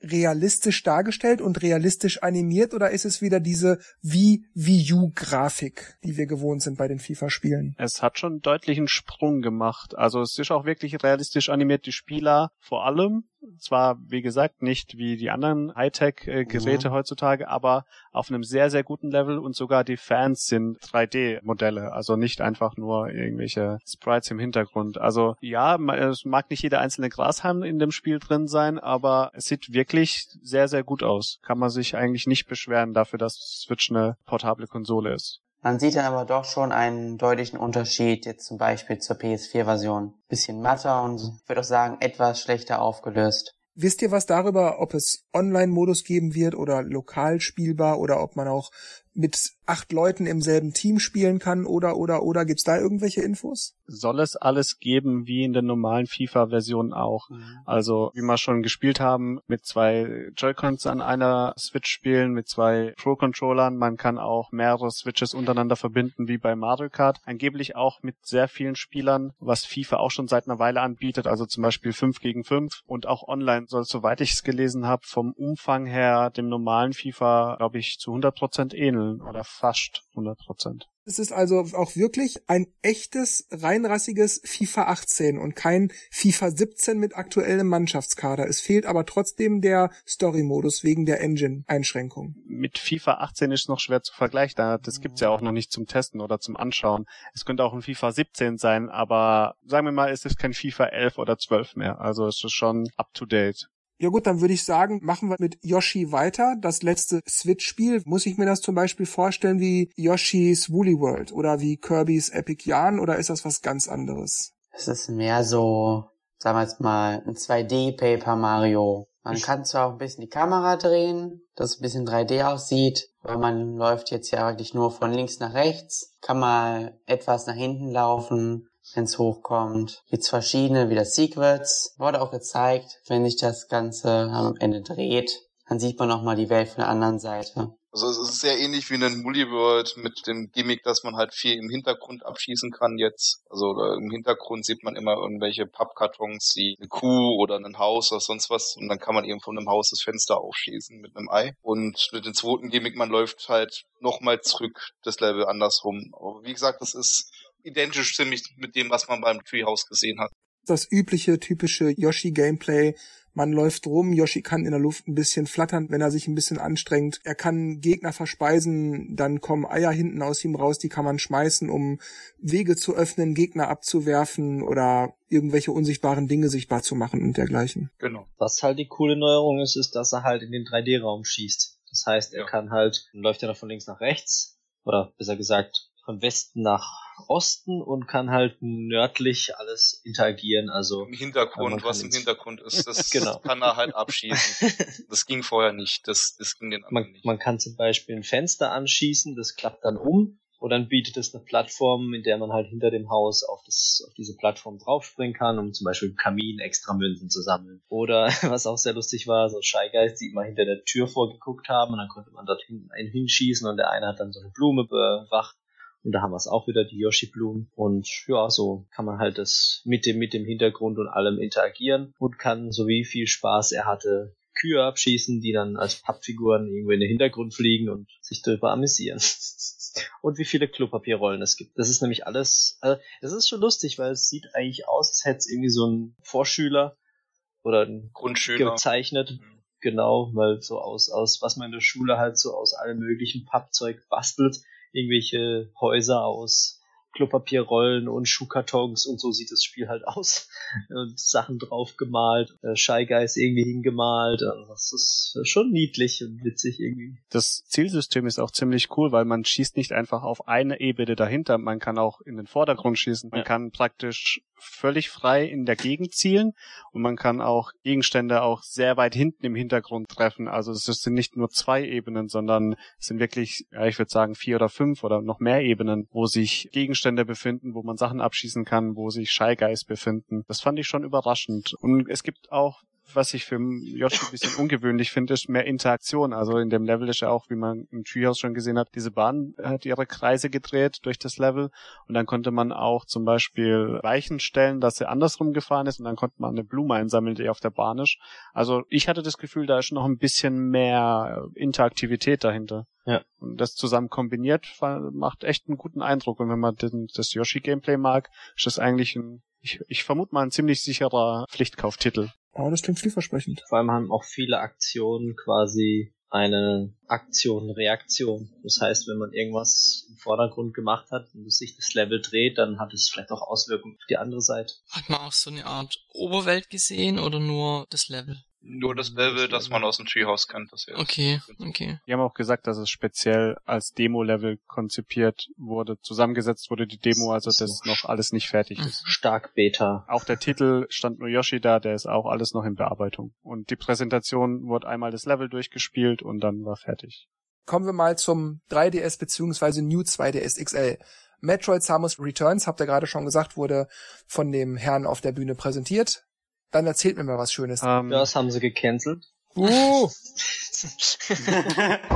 realistisch dargestellt und realistisch animiert oder ist es wieder diese wie Wii U Grafik, die wir gewohnt sind bei den FIFA Spielen? Es hat schon deutlichen Sprung gemacht. Also es ist auch wirklich realistisch animiert. Die Spieler vor allem zwar, wie gesagt, nicht wie die anderen Hightech-Geräte mhm. heutzutage, aber auf einem sehr, sehr guten Level und sogar die Fans sind 3D-Modelle, also nicht einfach nur irgendwelche Sprites im Hintergrund. Also ja, es mag nicht jeder einzelne Grashalm in dem Spiel drin sein, aber es sieht wirklich sehr, sehr gut aus. Kann man sich eigentlich nicht beschweren dafür, dass Switch eine portable Konsole ist. Man sieht dann aber doch schon einen deutlichen Unterschied jetzt zum Beispiel zur PS4-Version. Bisschen matter und würde auch sagen etwas schlechter aufgelöst. Wisst ihr was darüber, ob es Online-Modus geben wird oder lokal spielbar oder ob man auch mit acht Leuten im selben Team spielen kann oder oder oder gibt's da irgendwelche Infos? Soll es alles geben wie in den normalen FIFA-Versionen auch? Mhm. Also wie wir schon gespielt haben, mit zwei Joy-Cons an einer Switch spielen, mit zwei Pro-Controllern. Man kann auch mehrere Switches untereinander verbinden wie bei Mario Kart. Angeblich auch mit sehr vielen Spielern, was FIFA auch schon seit einer Weile anbietet. Also zum Beispiel 5 gegen 5 und auch online soll, soweit ich es gelesen habe, vom Umfang her dem normalen FIFA, glaube ich, zu 100% ähneln oder fast 100 Prozent. Es ist also auch wirklich ein echtes, reinrassiges FIFA 18 und kein FIFA 17 mit aktuellem Mannschaftskader. Es fehlt aber trotzdem der Story-Modus wegen der Engine-Einschränkung. Mit FIFA 18 ist noch schwer zu vergleichen. Das gibt's ja auch noch nicht zum Testen oder zum Anschauen. Es könnte auch ein FIFA 17 sein, aber sagen wir mal, es ist kein FIFA 11 oder 12 mehr. Also es ist schon up to date. Ja gut, dann würde ich sagen, machen wir mit Yoshi weiter. Das letzte Switch-Spiel. Muss ich mir das zum Beispiel vorstellen wie Yoshi's Woolly World oder wie Kirby's Epic Yarn oder ist das was ganz anderes? Es ist mehr so, sagen wir jetzt mal, ein 2D-Paper Mario. Man kann zwar auch ein bisschen die Kamera drehen, dass es ein bisschen 3D aussieht, aber man läuft jetzt ja eigentlich nur von links nach rechts, kann mal etwas nach hinten laufen, wenn es hochkommt. Gibt's verschiedene, wie das Secrets. Wurde auch gezeigt, wenn sich das Ganze am Ende dreht, dann sieht man nochmal die Welt von der anderen Seite. Also es ist sehr ähnlich wie in einem Multiworld mit dem Gimmick, dass man halt viel im Hintergrund abschießen kann jetzt. Also im Hintergrund sieht man immer irgendwelche Pappkartons, wie eine Kuh oder ein Haus oder sonst was. Und dann kann man eben von einem Haus das Fenster aufschießen mit einem Ei. Und mit dem zweiten Gimmick, man läuft halt nochmal zurück das Level andersrum. Aber wie gesagt, das ist identisch ziemlich mit dem, was man beim Treehouse gesehen hat. Das übliche, typische Yoshi-Gameplay. Man läuft rum, Yoshi kann in der Luft ein bisschen flattern, wenn er sich ein bisschen anstrengt. Er kann Gegner verspeisen, dann kommen Eier hinten aus ihm raus, die kann man schmeißen, um Wege zu öffnen, Gegner abzuwerfen oder irgendwelche unsichtbaren Dinge sichtbar zu machen und dergleichen. Genau. Was halt die coole Neuerung ist, ist, dass er halt in den 3D-Raum schießt. Das heißt, er ja. kann halt, läuft ja noch von links nach rechts, oder besser gesagt, von Westen nach Osten und kann halt nördlich alles interagieren. Also Im Hintergrund, was im Hintergrund ist, [LAUGHS] das Genau. kann er halt abschießen. [LAUGHS] Das ging vorher nicht, das, das ging den anderen man, nicht. man kann zum Beispiel ein Fenster anschießen, das klappt dann um und dann bietet es eine Plattform, in der man halt hinter dem Haus auf, das, auf diese Plattform draufspringen kann, um zum Beispiel im Kamin extra Münzen zu sammeln. Oder [LAUGHS] was auch sehr lustig war, so Shy Guys, die immer hinter der Tür vorgeguckt haben und dann konnte man dort hinten einen hinschießen und der eine hat dann so eine Blume bewacht. Und da haben wir es auch wieder, die Yoshi-Blumen. Und ja, so kann man halt das mit dem, mit dem Hintergrund und allem interagieren und kann, so wie viel Spaß er hatte, Kühe abschießen, die dann als Pappfiguren irgendwo in den Hintergrund fliegen und sich darüber amüsieren. [LAUGHS] Und wie viele Klopapierrollen es gibt. Das ist nämlich alles, also es ist schon lustig, weil es sieht eigentlich aus, als hätte es irgendwie so ein Vorschüler oder ein Grundschüler. gezeichnet. Genau, weil so aus, aus, was man in der Schule halt so aus allem möglichen Pappzeug bastelt, irgendwelche Häuser aus Klopapierrollen und Schuhkartons und so sieht das Spiel halt [LAUGHS] aus. Und Sachen drauf gemalt, äh, Shy Guys irgendwie hingemalt. Und das ist schon niedlich und witzig irgendwie. Das Zielsystem ist auch ziemlich cool, weil man schießt nicht einfach auf eine Ebene dahinter, man kann auch in den Vordergrund schießen. Man Ja. kann praktisch völlig frei in der Gegend zielen und man kann auch Gegenstände auch sehr weit hinten im Hintergrund treffen. Also es sind nicht nur zwei Ebenen, sondern es sind wirklich, ja, ich würde sagen, vier oder fünf oder noch mehr Ebenen, wo sich Gegenstände befinden, wo man Sachen abschießen kann, wo sich Shy Guys befinden. Das fand ich schon überraschend. Und es gibt auch was ich für Yoshi ein bisschen ungewöhnlich finde, ist mehr Interaktion. Also in dem Level ist ja auch, wie man im Treehouse schon gesehen hat, diese Bahn hat ihre Kreise gedreht durch das Level und dann konnte man auch zum Beispiel Weichen stellen, dass sie andersrum gefahren ist und dann konnte man eine Blume einsammeln, die auf der Bahn ist. Also ich hatte das Gefühl, da ist noch ein bisschen mehr Interaktivität dahinter. Ja. Und das zusammen kombiniert macht echt einen guten Eindruck. Und wenn man den, das Yoshi-Gameplay mag, ist das eigentlich ein, ich, ich vermute mal, ein ziemlich sicherer Pflichtkauftitel. Oh, das klingt vielversprechend. Vor allem haben auch viele Aktionen quasi eine Aktion, Reaktion. Das heißt, wenn man irgendwas im Vordergrund gemacht hat und sich das Level dreht, dann hat es vielleicht auch Auswirkungen auf die andere Seite. Hat man auch so eine Art Oberwelt gesehen oder nur das Level? Nur das Level, das man aus dem Treehouse kennt. Das wäre Okay, okay. Die haben auch gesagt, dass es speziell als Demo-Level konzipiert wurde, zusammengesetzt wurde, die Demo, also das noch alles nicht fertig ist. Stark Beta. Auch der Titel stand nur Yoshi da, der ist auch alles noch in Bearbeitung. Und die Präsentation wurde einmal das Level durchgespielt und dann war fertig. Kommen wir mal zum 3DS bzw. New 2DS XL. Metroid Samus Returns, habt ihr gerade schon gesagt, wurde von dem Herrn auf der Bühne präsentiert. Dann erzählt mir mal was Schönes. Ähm, Das haben sie gecancelt. Uh, [LAUGHS]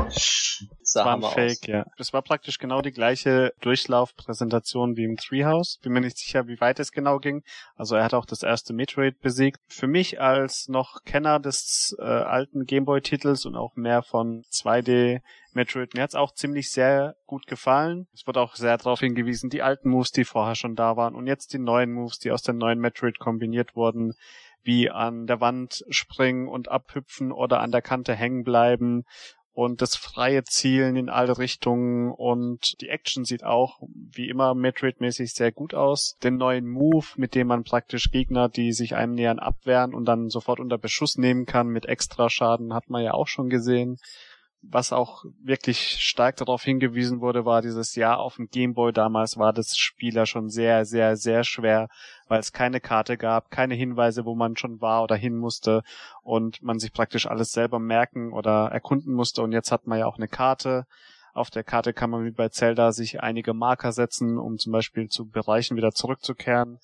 das war ein Fake, aus. ja. Das war praktisch genau die gleiche Durchlaufpräsentation wie im Treehouse. Bin mir nicht sicher, wie weit es genau ging. Also er hat auch das erste Metroid besiegt. Für mich als noch Kenner des äh, alten Gameboy-Titels und auch mehr von 2D Metroid, mir hat's auch ziemlich sehr gut gefallen. Es wurde auch sehr darauf hingewiesen, die alten Moves, die vorher schon da waren und jetzt die neuen Moves, die aus den neuen Metroid kombiniert wurden, wie an der Wand springen und abhüpfen oder an der Kante hängen bleiben und das freie Zielen in alle Richtungen und die Action sieht auch wie immer Metroid-mäßig sehr gut aus. Den neuen Move, mit dem man praktisch Gegner, die sich einem nähern, abwehren und dann sofort unter Beschuss nehmen kann mit Extraschaden, hat man ja auch schon gesehen. Was auch wirklich stark darauf hingewiesen wurde, war dieses Jahr auf dem Gameboy damals war das Spieler schon sehr, sehr, sehr schwer, weil es keine Karte gab, keine Hinweise, wo man schon war oder hin musste und man sich praktisch alles selber merken oder erkunden musste. Und jetzt hat man ja auch eine Karte. Auf der Karte kann man wie bei Zelda sich einige Marker setzen, um zum Beispiel zu Bereichen wieder zurückzukehren.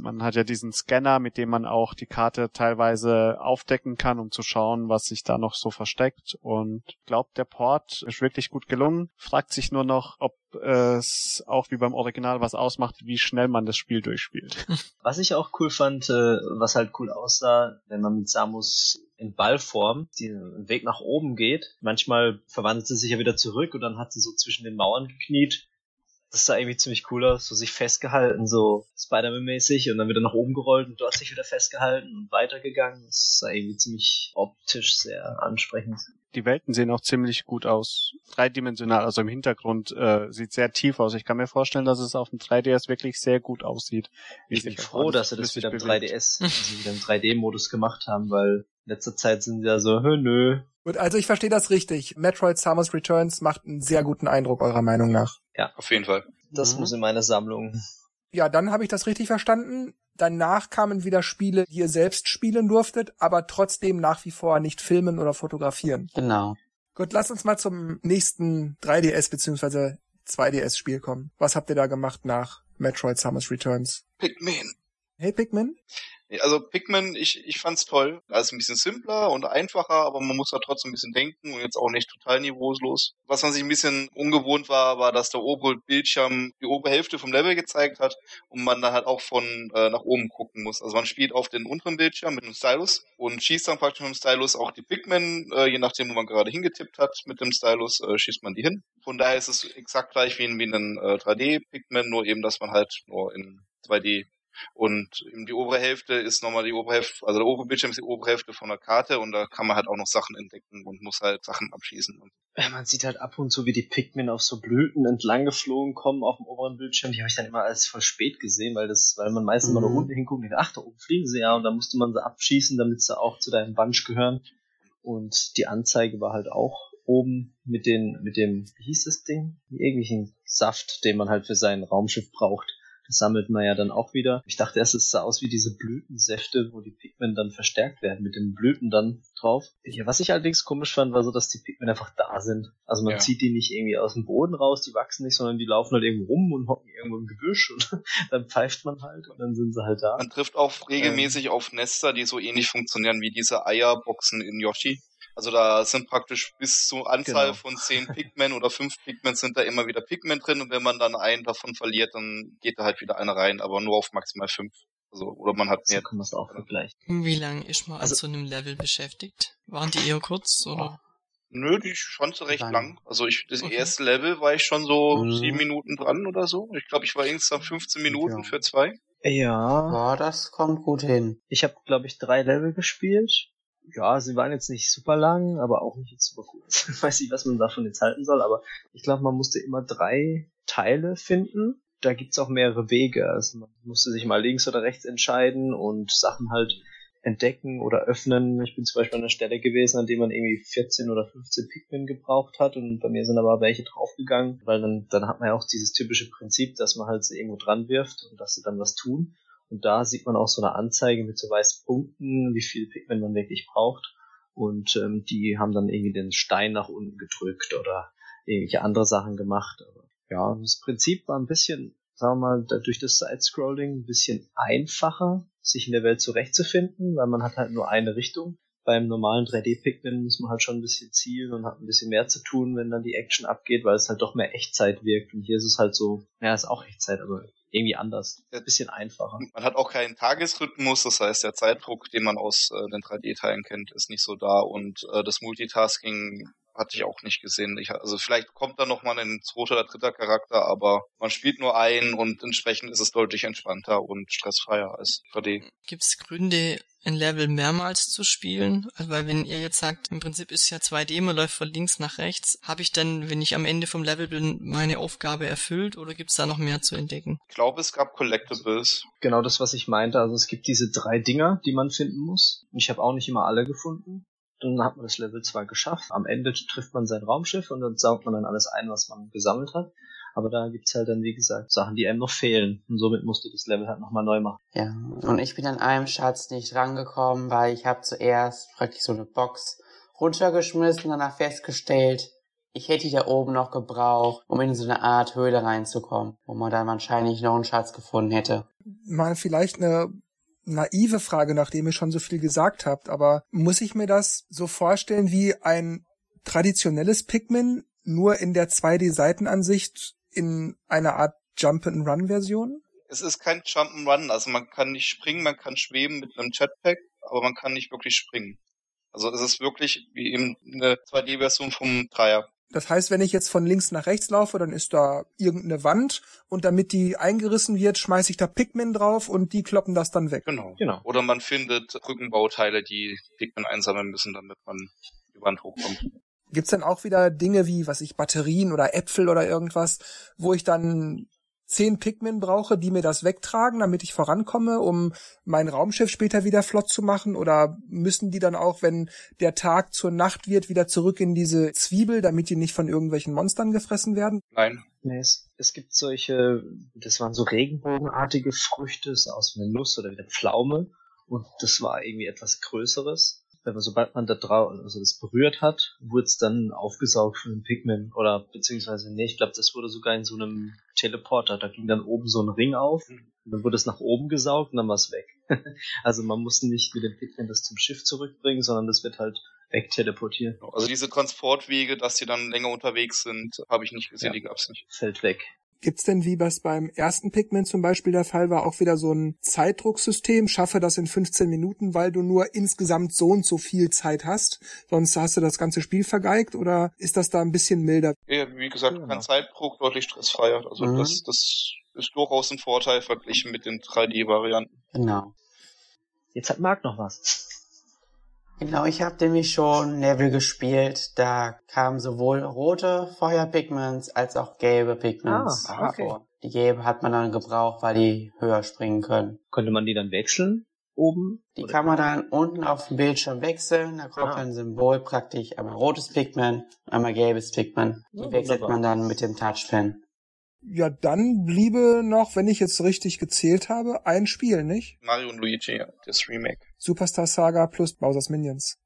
Man hat ja diesen Scanner, mit dem man auch die Karte teilweise aufdecken kann, um zu schauen, was sich da noch so versteckt. Und glaubt, der Port ist wirklich gut gelungen. Fragt sich nur noch, ob es auch wie beim Original was ausmacht, wie schnell man das Spiel durchspielt. [LAUGHS] Was ich auch cool fand, äh, was halt cool aussah, wenn man mit Samus in Ballform den Weg nach oben geht. Manchmal verwandelt sie sich ja wieder zurück und dann hat sie so zwischen den Mauern gekniet. Das sah irgendwie ziemlich cool aus, so sich festgehalten, so Spider-Man-mäßig und dann wieder nach oben gerollt und dort sich wieder festgehalten und weitergegangen. Das sah irgendwie ziemlich optisch sehr ansprechend. Die Welten sehen auch ziemlich gut aus. Dreidimensional, also im Hintergrund äh, sieht sehr tief aus. Ich kann mir vorstellen, dass es auf dem 3DS wirklich sehr gut aussieht. wie Ich bin froh, dass sie das wieder im bewegt. 3DS, [LAUGHS] dass sie wieder im 3D-Modus gemacht haben, weil letzter Zeit sind sie ja so, hö, nö. gut, also ich verstehe das richtig. Metroid Samus Returns macht einen sehr guten Eindruck eurer Meinung nach. Auf jeden Fall. Das Mhm. muss in meine Sammlung. Ja, dann habe ich das richtig verstanden. Danach kamen wieder Spiele, die ihr selbst spielen durftet, aber trotzdem nach wie vor nicht filmen oder fotografieren. Genau. Gut, lasst uns mal zum nächsten 3DS bzw. 2DS-Spiel kommen. Was habt ihr da gemacht nach Metroid Samus Returns? Pikmin. Hey Pikmin? Also Pikmin, ich, ich fand's toll. Also ein bisschen simpler und einfacher, aber man muss da trotzdem ein bisschen denken und jetzt auch nicht total niveauslos. Was man sich ein bisschen ungewohnt war, war, dass der obere Bildschirm die obere Hälfte vom Level gezeigt hat und man dann halt auch von äh, nach oben gucken muss. Also man spielt auf den unteren Bildschirm mit dem Stylus und schießt dann praktisch mit dem Stylus auch die Pikmin, äh, je nachdem, wo man gerade hingetippt hat mit dem Stylus, äh, schießt man die hin. Von daher ist es exakt gleich wie in, wie in einem äh, 3D-Pikmin, nur eben, dass man halt nur in 2D und eben die obere Hälfte ist nochmal die obere Hälfte, also der obere Bildschirm ist die obere Hälfte von der Karte und da kann man halt auch noch Sachen entdecken und muss halt Sachen abschießen. Und Ja, Man sieht halt ab und zu, wie die Pikmin auf so Blüten entlang geflogen kommen auf dem oberen Bildschirm. Die habe ich dann immer als voll spät gesehen, weil das, weil man meistens mal Mhm. nach unten hinguckt und denkt, ach, da oben fliegen sie ja und dann musste man sie abschießen, damit sie auch zu deinem Bunch gehören. Und die Anzeige war halt auch oben mit den, mit dem, wie hieß das Ding? Irgendwelchen Saft, den man halt für sein Raumschiff braucht. Das sammelt man ja dann auch wieder. Ich dachte erst, es sah aus wie diese Blütensäfte, wo die Pikmin dann verstärkt werden, mit den Blüten dann drauf. Ja, was ich allerdings komisch fand, war so, dass die Pikmin einfach da sind. Also man Ja. zieht die nicht irgendwie aus dem Boden raus, die wachsen nicht, sondern die laufen halt irgendwo rum und hocken irgendwo im Gebüsch und [LAUGHS] dann pfeift man halt und dann sind sie halt da. man trifft auch regelmäßig auf Nester, die so ähnlich funktionieren wie diese Eierboxen in Yoshi. Also da sind praktisch bis zur Anzahl Genau. von zehn Pikmin oder fünf Pikmin sind da immer wieder Pikmin drin und wenn man dann einen davon verliert, dann geht da halt wieder einer rein, aber nur auf maximal fünf. Also, oder man hat So mehr. kann man es auch vergleichen. Wie lang ist man Also- an so einem Level beschäftigt? Waren die eher kurz oder? Nö, die fand sie recht Lang. lang. Also ich, das Okay. erste Level war ich schon so Mhm. sieben Minuten dran oder so. Ich glaube, ich war insgesamt 15 Minuten Ja. für zwei. Ja, Ja, das kommt gut hin. ich habe, glaube ich, drei Level gespielt. Ja, sie waren jetzt nicht super lang, aber auch nicht super kurz. [LAUGHS] Ich weiß nicht, was man davon jetzt halten soll, aber ich glaube, man musste immer drei Teile finden. Da gibt's auch mehrere Wege. Also man musste sich mal links oder rechts entscheiden und Sachen halt entdecken oder öffnen. Ich bin zum Beispiel an einer Stelle gewesen, an dem man irgendwie 14 oder 15 Pikmin gebraucht hat und bei mir sind aber welche draufgegangen, weil dann, dann hat man ja auch dieses typische Prinzip, dass man halt sie irgendwo dran wirft und dass sie dann was tun. Und da sieht man auch so eine Anzeige mit so weißen Punkten, wie viel Pigment man wirklich braucht. Und ähm, die haben dann irgendwie den Stein nach unten gedrückt oder irgendwelche andere Sachen gemacht. Aber ja, das Prinzip war ein bisschen, sagen wir mal, durch das Side-Scrolling ein bisschen einfacher, sich in der Welt zurechtzufinden, weil man hat halt nur eine Richtung. Beim normalen 3D-Pikmin muss man halt schon ein bisschen zielen und hat ein bisschen mehr zu tun, wenn dann die Action abgeht, weil es halt doch mehr Echtzeit wirkt. Und hier ist es halt so, ja, ist auch Echtzeit, aber irgendwie anders. Ein bisschen einfacher. Man hat auch keinen Tagesrhythmus, das heißt, der Zeitdruck, den man aus äh, den 3D-Teilen kennt, ist nicht so da und äh, das Multitasking hatte ich auch nicht gesehen. Ich, also vielleicht kommt da noch mal ein zweiter oder dritter Charakter, aber man spielt nur einen und entsprechend ist es deutlich entspannter und stressfreier als 3D. Gibt's Gründe, ein Level mehrmals zu spielen? Also, weil wenn ihr jetzt sagt, im Prinzip ist ja 2D, man läuft von links nach rechts, habe ich dann, wenn ich am Ende vom Level bin, meine Aufgabe erfüllt oder gibt's da noch mehr zu entdecken? Ich glaube, es gab Collectibles. Genau das, was ich meinte. Also es gibt diese drei Dinger, die man finden muss. Und ich habe auch nicht immer alle gefunden. Dann hat man das Level zwar geschafft. Am Ende trifft man sein Raumschiff und dann saugt man dann alles ein, was man gesammelt hat. Aber da gibt's halt dann, wie gesagt, Sachen, die einem noch fehlen. Und somit musst du das Level halt nochmal neu machen. Ja, und ich bin an einem Schatz nicht rangekommen, weil ich habe zuerst praktisch so eine Box runtergeschmissen und danach festgestellt, ich hätte die da oben noch gebraucht, um in so eine Art Höhle reinzukommen, wo man dann wahrscheinlich noch einen Schatz gefunden hätte. Mal vielleicht eine naive Frage, nachdem ihr schon so viel gesagt habt, aber muss ich mir das so vorstellen wie ein traditionelles Pikmin, nur in der 2D-Seitenansicht in einer Art Jump-and-Run-Version? Es ist kein Jump'n'Run, also man kann nicht springen, man kann schweben mit einem Jetpack, aber man kann nicht wirklich springen. Also es ist wirklich wie eben eine 2D-Version vom Dreier. Das heißt, wenn ich jetzt von links nach rechts laufe, dann ist da irgendeine Wand und damit die eingerissen wird, schmeiße ich da Pikmin drauf und die kloppen das dann weg. Genau. Genau. Oder man findet Brückenbauteile, die Pikmin einsammeln müssen, damit man die Wand hochkommt. Gibt's dann auch wieder Dinge wie, was ich, Batterien oder Äpfel oder irgendwas, wo ich dann zehn Pikmin brauche, die mir das wegtragen, damit ich vorankomme, um mein Raumschiff später wieder flott zu machen? Oder müssen die dann auch, wenn der Tag zur Nacht wird, wieder zurück in diese Zwiebel, damit die nicht von irgendwelchen Monstern gefressen werden? Nein, Nee, es, es gibt solche, das waren so regenbogenartige Früchte, so aus wie eine Nuss oder wie eine Pflaume. Und das war irgendwie etwas Größeres. Wenn man, sobald man da drauf, also das berührt hat, wurde es dann aufgesaugt von dem Pigment. Oder beziehungsweise, nee, ich glaube, das wurde sogar in so einem Teleporter. Da ging dann oben so ein Ring auf und dann wurde es nach oben gesaugt und dann war es weg. [LAUGHS] also man muss nicht mit dem Pigment das zum Schiff zurückbringen, sondern das wird halt wegteleportiert. Also diese Transportwege, dass sie dann länger unterwegs sind, habe ich nicht gesehen, Ja. die gab's nicht. Fällt weg. Gibt's denn, wie das beim ersten Pigment zum Beispiel der Fall war, auch wieder so ein Zeitdrucksystem? Schaffe das in 15 Minuten, weil du nur insgesamt so und so viel Zeit hast. Sonst hast du das ganze Spiel vergeigt oder ist das da ein bisschen milder? Ja, wie gesagt, Genau. kein Zeitdruck, deutlich stressfreier. Also Mhm. das, das ist durchaus ein Vorteil verglichen mit den 3D-Varianten. Genau. Jetzt hat Marc noch was. Genau, ich habe nämlich schon Level gespielt. Da kamen sowohl rote Feuerpigments als auch gelbe Pigments Ah, okay. vor. Die gelbe hat man dann gebraucht, weil die höher springen können. Konnte man die dann wechseln? Oben? Die Oder- kann man dann unten auf dem Bildschirm wechseln. Da kommt Ah. ein Symbol praktisch einmal rotes Pigment, einmal gelbes Pigment. Die Ja, wechselt wunderbar. man dann mit dem Touchpen. Ja, dann bliebe noch, wenn ich jetzt richtig gezählt habe, ein Spiel, nicht? Mario und Luigi, ja, das Remake. Superstar Saga plus Bowser's Minions.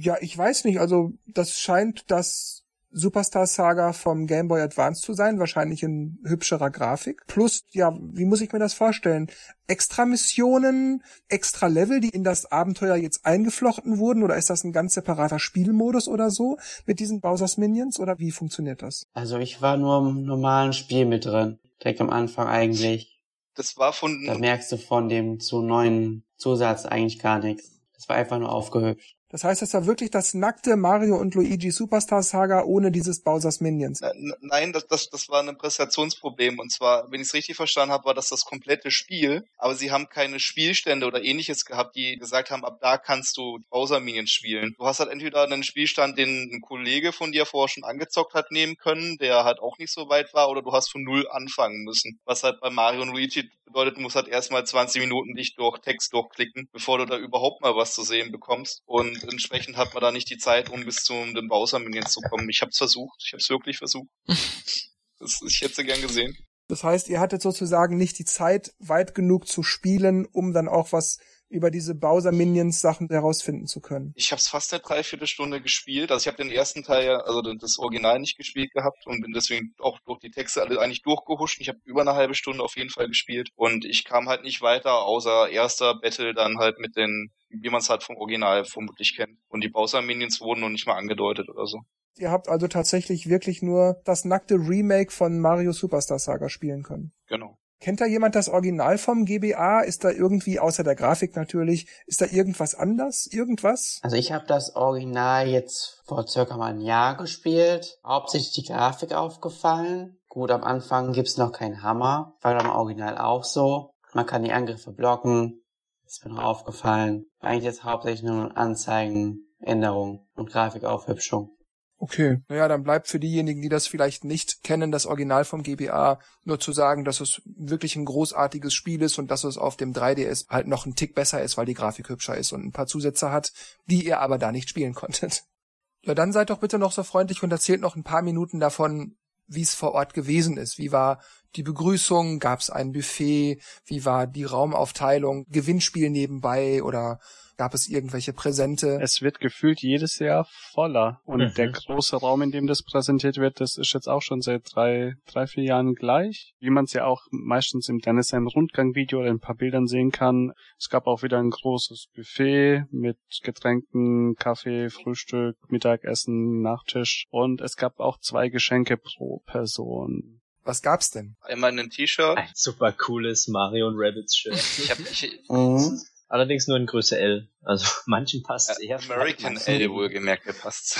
Ja, ich weiß nicht, also das scheint das Superstar Saga vom Game Boy Advance zu sein, wahrscheinlich in hübscherer Grafik. Plus, ja, wie muss ich mir das vorstellen? Extra Missionen, extra Level, die in das Abenteuer jetzt eingeflochten wurden, oder ist das ein ganz separater Spielmodus oder so mit diesen Bowser's Minions, oder wie funktioniert das? Also ich war nur im normalen Spiel mit drin. Direkt am Anfang eigentlich. Das war von, Da merkst du von dem zu neuen Zusatz eigentlich gar nichts. Das war einfach nur aufgehübscht. Das heißt, es war wirklich das nackte Mario und Luigi Superstar Saga ohne dieses Bowser's Minions. Nein, das, das, das war ein Präsentationsproblem. Und zwar, wenn ich es richtig verstanden habe, war das das komplette Spiel. Aber sie haben keine Spielstände oder ähnliches gehabt, die gesagt haben, ab da kannst du Bowser Minions spielen. Du hast halt entweder einen Spielstand, den ein Kollege von dir vorher schon angezockt hat, nehmen können, der halt auch nicht so weit war, oder du hast von null anfangen müssen. Was halt bei Mario und Luigi bedeutet, du musst halt erstmal 20 Minuten dich durch Text durchklicken, bevor du da überhaupt mal was zu sehen bekommst. Und entsprechend hat man da nicht die Zeit, um bis zu den Bowser Minions zu kommen. Ich hab's versucht. Ich hab's wirklich versucht. [LAUGHS] Das, ich hätte sie gern gesehen. Das heißt, ihr hattet sozusagen nicht die Zeit, weit genug zu spielen, um dann auch was über diese Bowser-Minions-Sachen herausfinden zu können. Ich habe es fast eine Dreiviertelstunde gespielt. Also ich habe den ersten Teil, also das Original nicht gespielt gehabt und bin deswegen auch durch die Texte alle eigentlich durchgehuscht. Ich habe über eine halbe Stunde auf jeden Fall gespielt und ich kam halt nicht weiter, außer erster Battle dann halt mit den, wie man es halt vom Original vermutlich kennt. Und die Bowser-Minions wurden noch nicht mal angedeutet oder so. Ihr habt also tatsächlich wirklich nur das nackte Remake von Mario Superstar Saga spielen können. Genau. Kennt da jemand das Original vom GBA? Ist da irgendwie, außer der Grafik natürlich, ist da irgendwas anders? Irgendwas? Also ich habe das Original jetzt vor circa mal ein Jahr gespielt. Hauptsächlich die Grafik aufgefallen. Gut, am Anfang gibt's noch keinen Hammer. War am Original auch so. Man kann die Angriffe blocken. Ist mir noch aufgefallen. Eigentlich jetzt hauptsächlich nur Anzeigen, Änderungen und Grafikaufhübschung. Okay. Naja, dann bleibt für diejenigen, die das vielleicht nicht kennen, das Original vom GBA nur zu sagen, dass es wirklich ein großartiges Spiel ist und dass es auf dem 3DS halt noch ein Tick besser ist, weil die Grafik hübscher ist und ein paar Zusätze hat, die ihr aber da nicht spielen [LAUGHS] konntet. Ja, dann seid doch bitte noch so freundlich und erzählt noch ein paar Minuten davon, wie es vor Ort gewesen ist. Wie war die Begrüßung? Gab es ein Buffet? Wie war die Raumaufteilung? Gewinnspiel nebenbei oder gab es irgendwelche Präsente? Es wird gefühlt jedes Jahr voller. Und Mhm. der große Raum, in dem das präsentiert wird, das ist jetzt auch schon seit drei, drei, vier Jahren gleich. Wie man es ja auch meistens im Dennis ein Rundgangvideo oder ein paar Bildern sehen kann. Es gab auch wieder ein großes Buffet mit Getränken, Kaffee, Frühstück, Mittagessen, Nachtisch. Und es gab auch zwei Geschenke pro Person. Was gab's denn? Einmal ein T-Shirt. Ein super cooles Mario und Rabbids Shirt. Ich hab, ich, Mhm. Allerdings nur in Größe L. Also [LAUGHS] manchen passt es eher. American manchen L wohlgemerkt gepasst.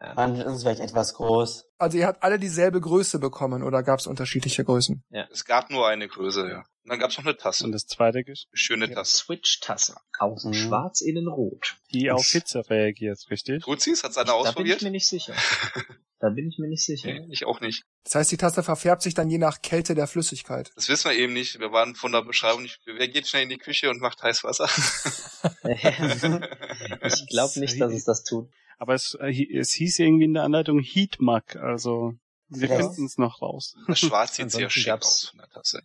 Ja. Manchmal ist es vielleicht etwas groß. Also ihr habt alle dieselbe Größe bekommen oder gab's unterschiedliche Größen? es gab nur eine Größe, ja. Und dann gab's noch eine Tasse. Und das zweite, Gesch- Eine schöne Tasse. Switch-Tasse. Außen Mhm. schwarz, innen rot. die auf Hitze reagiert, richtig? Tut sie's? Hat's einer Da bin ich ausprobiert? mir nicht sicher. [LAUGHS] Da bin ich mir nicht sicher. Nee, ich auch nicht. Das heißt, die Taste verfärbt sich dann je nach Kälte der Flüssigkeit. Das wissen wir eben nicht. Wir waren von der Beschreibung nicht. Wer geht schnell in die Küche und macht heiß Wasser? [LAUGHS] ich glaube nicht, dass es das tut. Aber es, äh, es hieß irgendwie in der Anleitung Heatmug, also Wir Ja. finden es noch raus. Das Schwarz sieht sehr schick aus von der Tasse.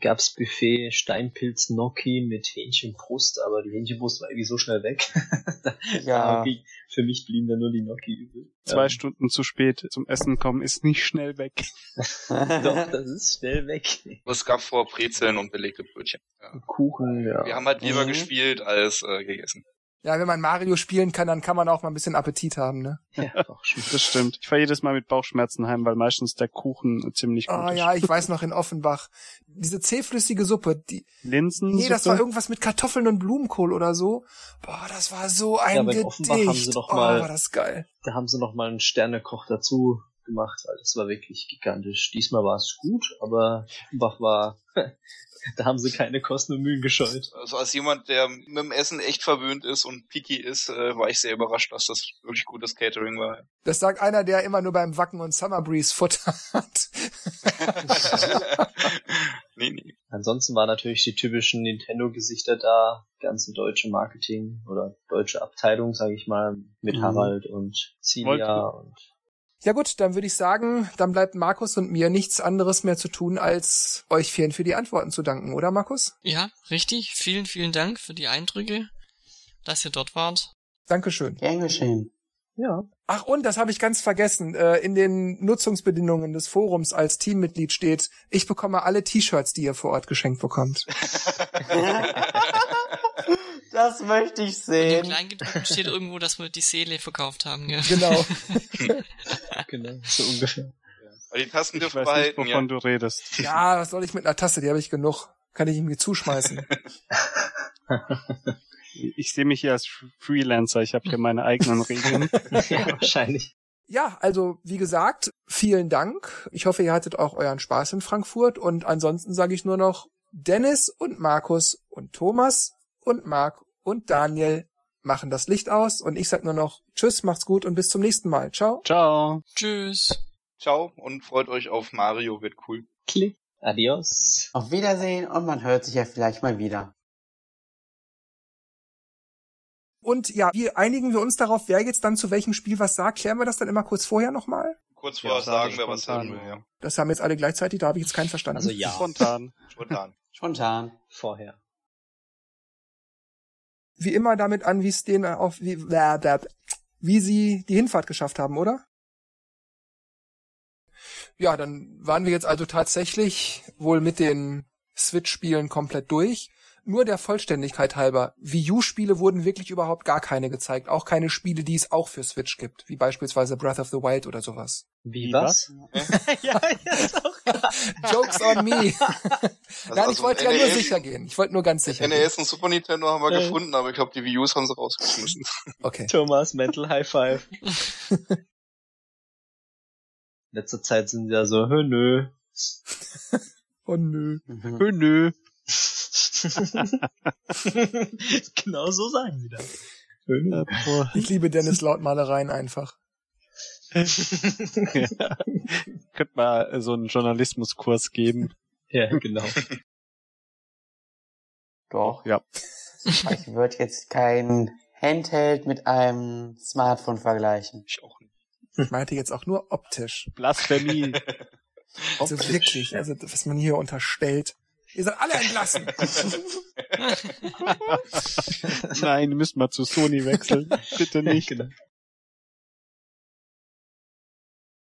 Gab's Buffet Steinpilz Gnocchi mit Hähnchenbrust, aber die Hähnchenbrust war irgendwie so schnell weg. [LAUGHS] Ja. Für mich blieben da nur die Gnocchi übrig. Zwei Ähm, Stunden zu spät zum Essen kommen ist nicht schnell weg. [LAUGHS] Doch, das ist schnell weg. Es gab vor Brezeln und belegte Brötchen. Ja. Kuchen, ja. Wir haben halt lieber Mhm. gespielt als äh, gegessen. Ja, wenn man Mario spielen kann, dann kann man auch mal ein bisschen Appetit haben, ne? ja. Das stimmt. Ich fahre jedes Mal mit Bauchschmerzen heim, weil meistens der Kuchen ziemlich gut Oh ist. ja, ich weiß noch in Offenbach. Diese zähflüssige Suppe, die, Linsen. nee, das war irgendwas mit Kartoffeln und Blumenkohl oder so. Boah, das war so ein Ja, aber in Gedicht. Offenbach haben sie doch oh, mal- war das geil. Da haben sie noch mal einen Sternekoch dazu gemacht, weil das war wirklich gigantisch. Diesmal war es gut, aber Offenbach war, [LAUGHS] da haben sie keine Kosten und Mühen gescheut. Also als jemand, der mit dem Essen echt verwöhnt ist und picky ist, äh, war ich sehr überrascht, dass das wirklich gutes Catering war. Das sagt einer, der immer nur beim Wacken und Summer Breeze Futter hat. [LAUGHS] nee, nee. Ansonsten waren natürlich die typischen Nintendo-Gesichter da, ganze deutsche Marketing oder deutsche Abteilung, sage ich mal, mit Mhm. Harald und Celia und Ja gut, dann würde ich sagen, dann bleibt Markus und mir nichts anderes mehr zu tun, als euch vielen für die Antworten zu danken, oder Markus? Ja, richtig. Vielen, vielen Dank für die Eindrücke, dass ihr dort wart. Dankeschön. Gern geschehen. ja, Ach und, das habe ich ganz vergessen. Äh, in den Nutzungsbedingungen des Forums als Teammitglied steht, ich bekomme alle T-Shirts, die ihr vor Ort geschenkt bekommt. [LAUGHS] [LAUGHS] das möchte ich Im sehen. Kleingedruckten steht irgendwo, dass wir die Seele verkauft haben. Gell? Genau. [LAUGHS] genau, so ungefähr. Aber die Tasten Ich dürfen weiß nicht, behalten, ja. wovon du redest. ja, was soll ich mit einer Tasse? Die habe ich genug. Kann ich ihm zuschmeißen. [LAUGHS] Ich sehe mich hier als Freelancer. Ich habe hier meine eigenen Regeln. [LAUGHS] ja, wahrscheinlich. Ja, also wie gesagt, vielen Dank. Ich hoffe, ihr hattet auch euren Spaß in Frankfurt. Und ansonsten sage ich nur noch Dennis und Markus und Thomas und Marc und Daniel machen das Licht aus. Und ich sag nur noch Tschüss, macht's gut und bis zum nächsten Mal. Ciao. Ciao. Tschüss. Ciao und freut euch auf Mario, wird cool. Klick. Adios. Auf Wiedersehen und man hört sich ja vielleicht mal wieder. Und ja, wie einigen wir uns darauf, wer jetzt dann zu welchem Spiel was sagt? Klären wir das dann immer kurz vorher nochmal? Kurz Ja, vorher sage sagen, wer was sagen will, ja. Das haben jetzt alle gleichzeitig, da habe ich jetzt keinen verstanden. Also ja, Spontan. Spontan. Spontan. vorher. Wie immer damit an, wie es denen auf, wie, wie sie die Hinfahrt geschafft haben, oder? Ja, dann waren wir jetzt also tatsächlich wohl mit den Switch-Spielen komplett durch. Nur der Vollständigkeit halber, Wii U-Spiele wurden wirklich überhaupt gar keine gezeigt. Auch keine Spiele, die es auch für Switch gibt, wie beispielsweise Breath of the Wild oder sowas. Wie Wie was? [LAUGHS] ja, ja, auch [LAUGHS] Jokes on me. [LAUGHS] Also, Nein, ich wollte ja nur NES sicher gehen. Ich wollte nur ganz sicher gehen. NES und Super Nintendo haben wir Ja. gefunden, aber ich glaube, die Wii U's haben sie rausgeschmissen. Okay. Thomas, Mental High Five. Letzter Zeit sind sie ja so, hö, nö. Oh nö. Mhm. Nö, nö. [LAUGHS] genau so sagen sie das. Nö. Ich liebe Dennis Lautmalereien einfach. [LAUGHS] Könnte mal so einen Journalismuskurs geben. Ja, genau. Doch. Ja. Ich würde jetzt kein Handheld mit einem Smartphone vergleichen. Ich auch nicht. Ich meinte jetzt auch nur optisch. Blasphemie. Also Optisch. wirklich, also was man hier unterstellt. Ihr seid alle entlassen. [LAUGHS] Nein, müssen wir zu Sony wechseln. [LAUGHS] Bitte nicht. Genau.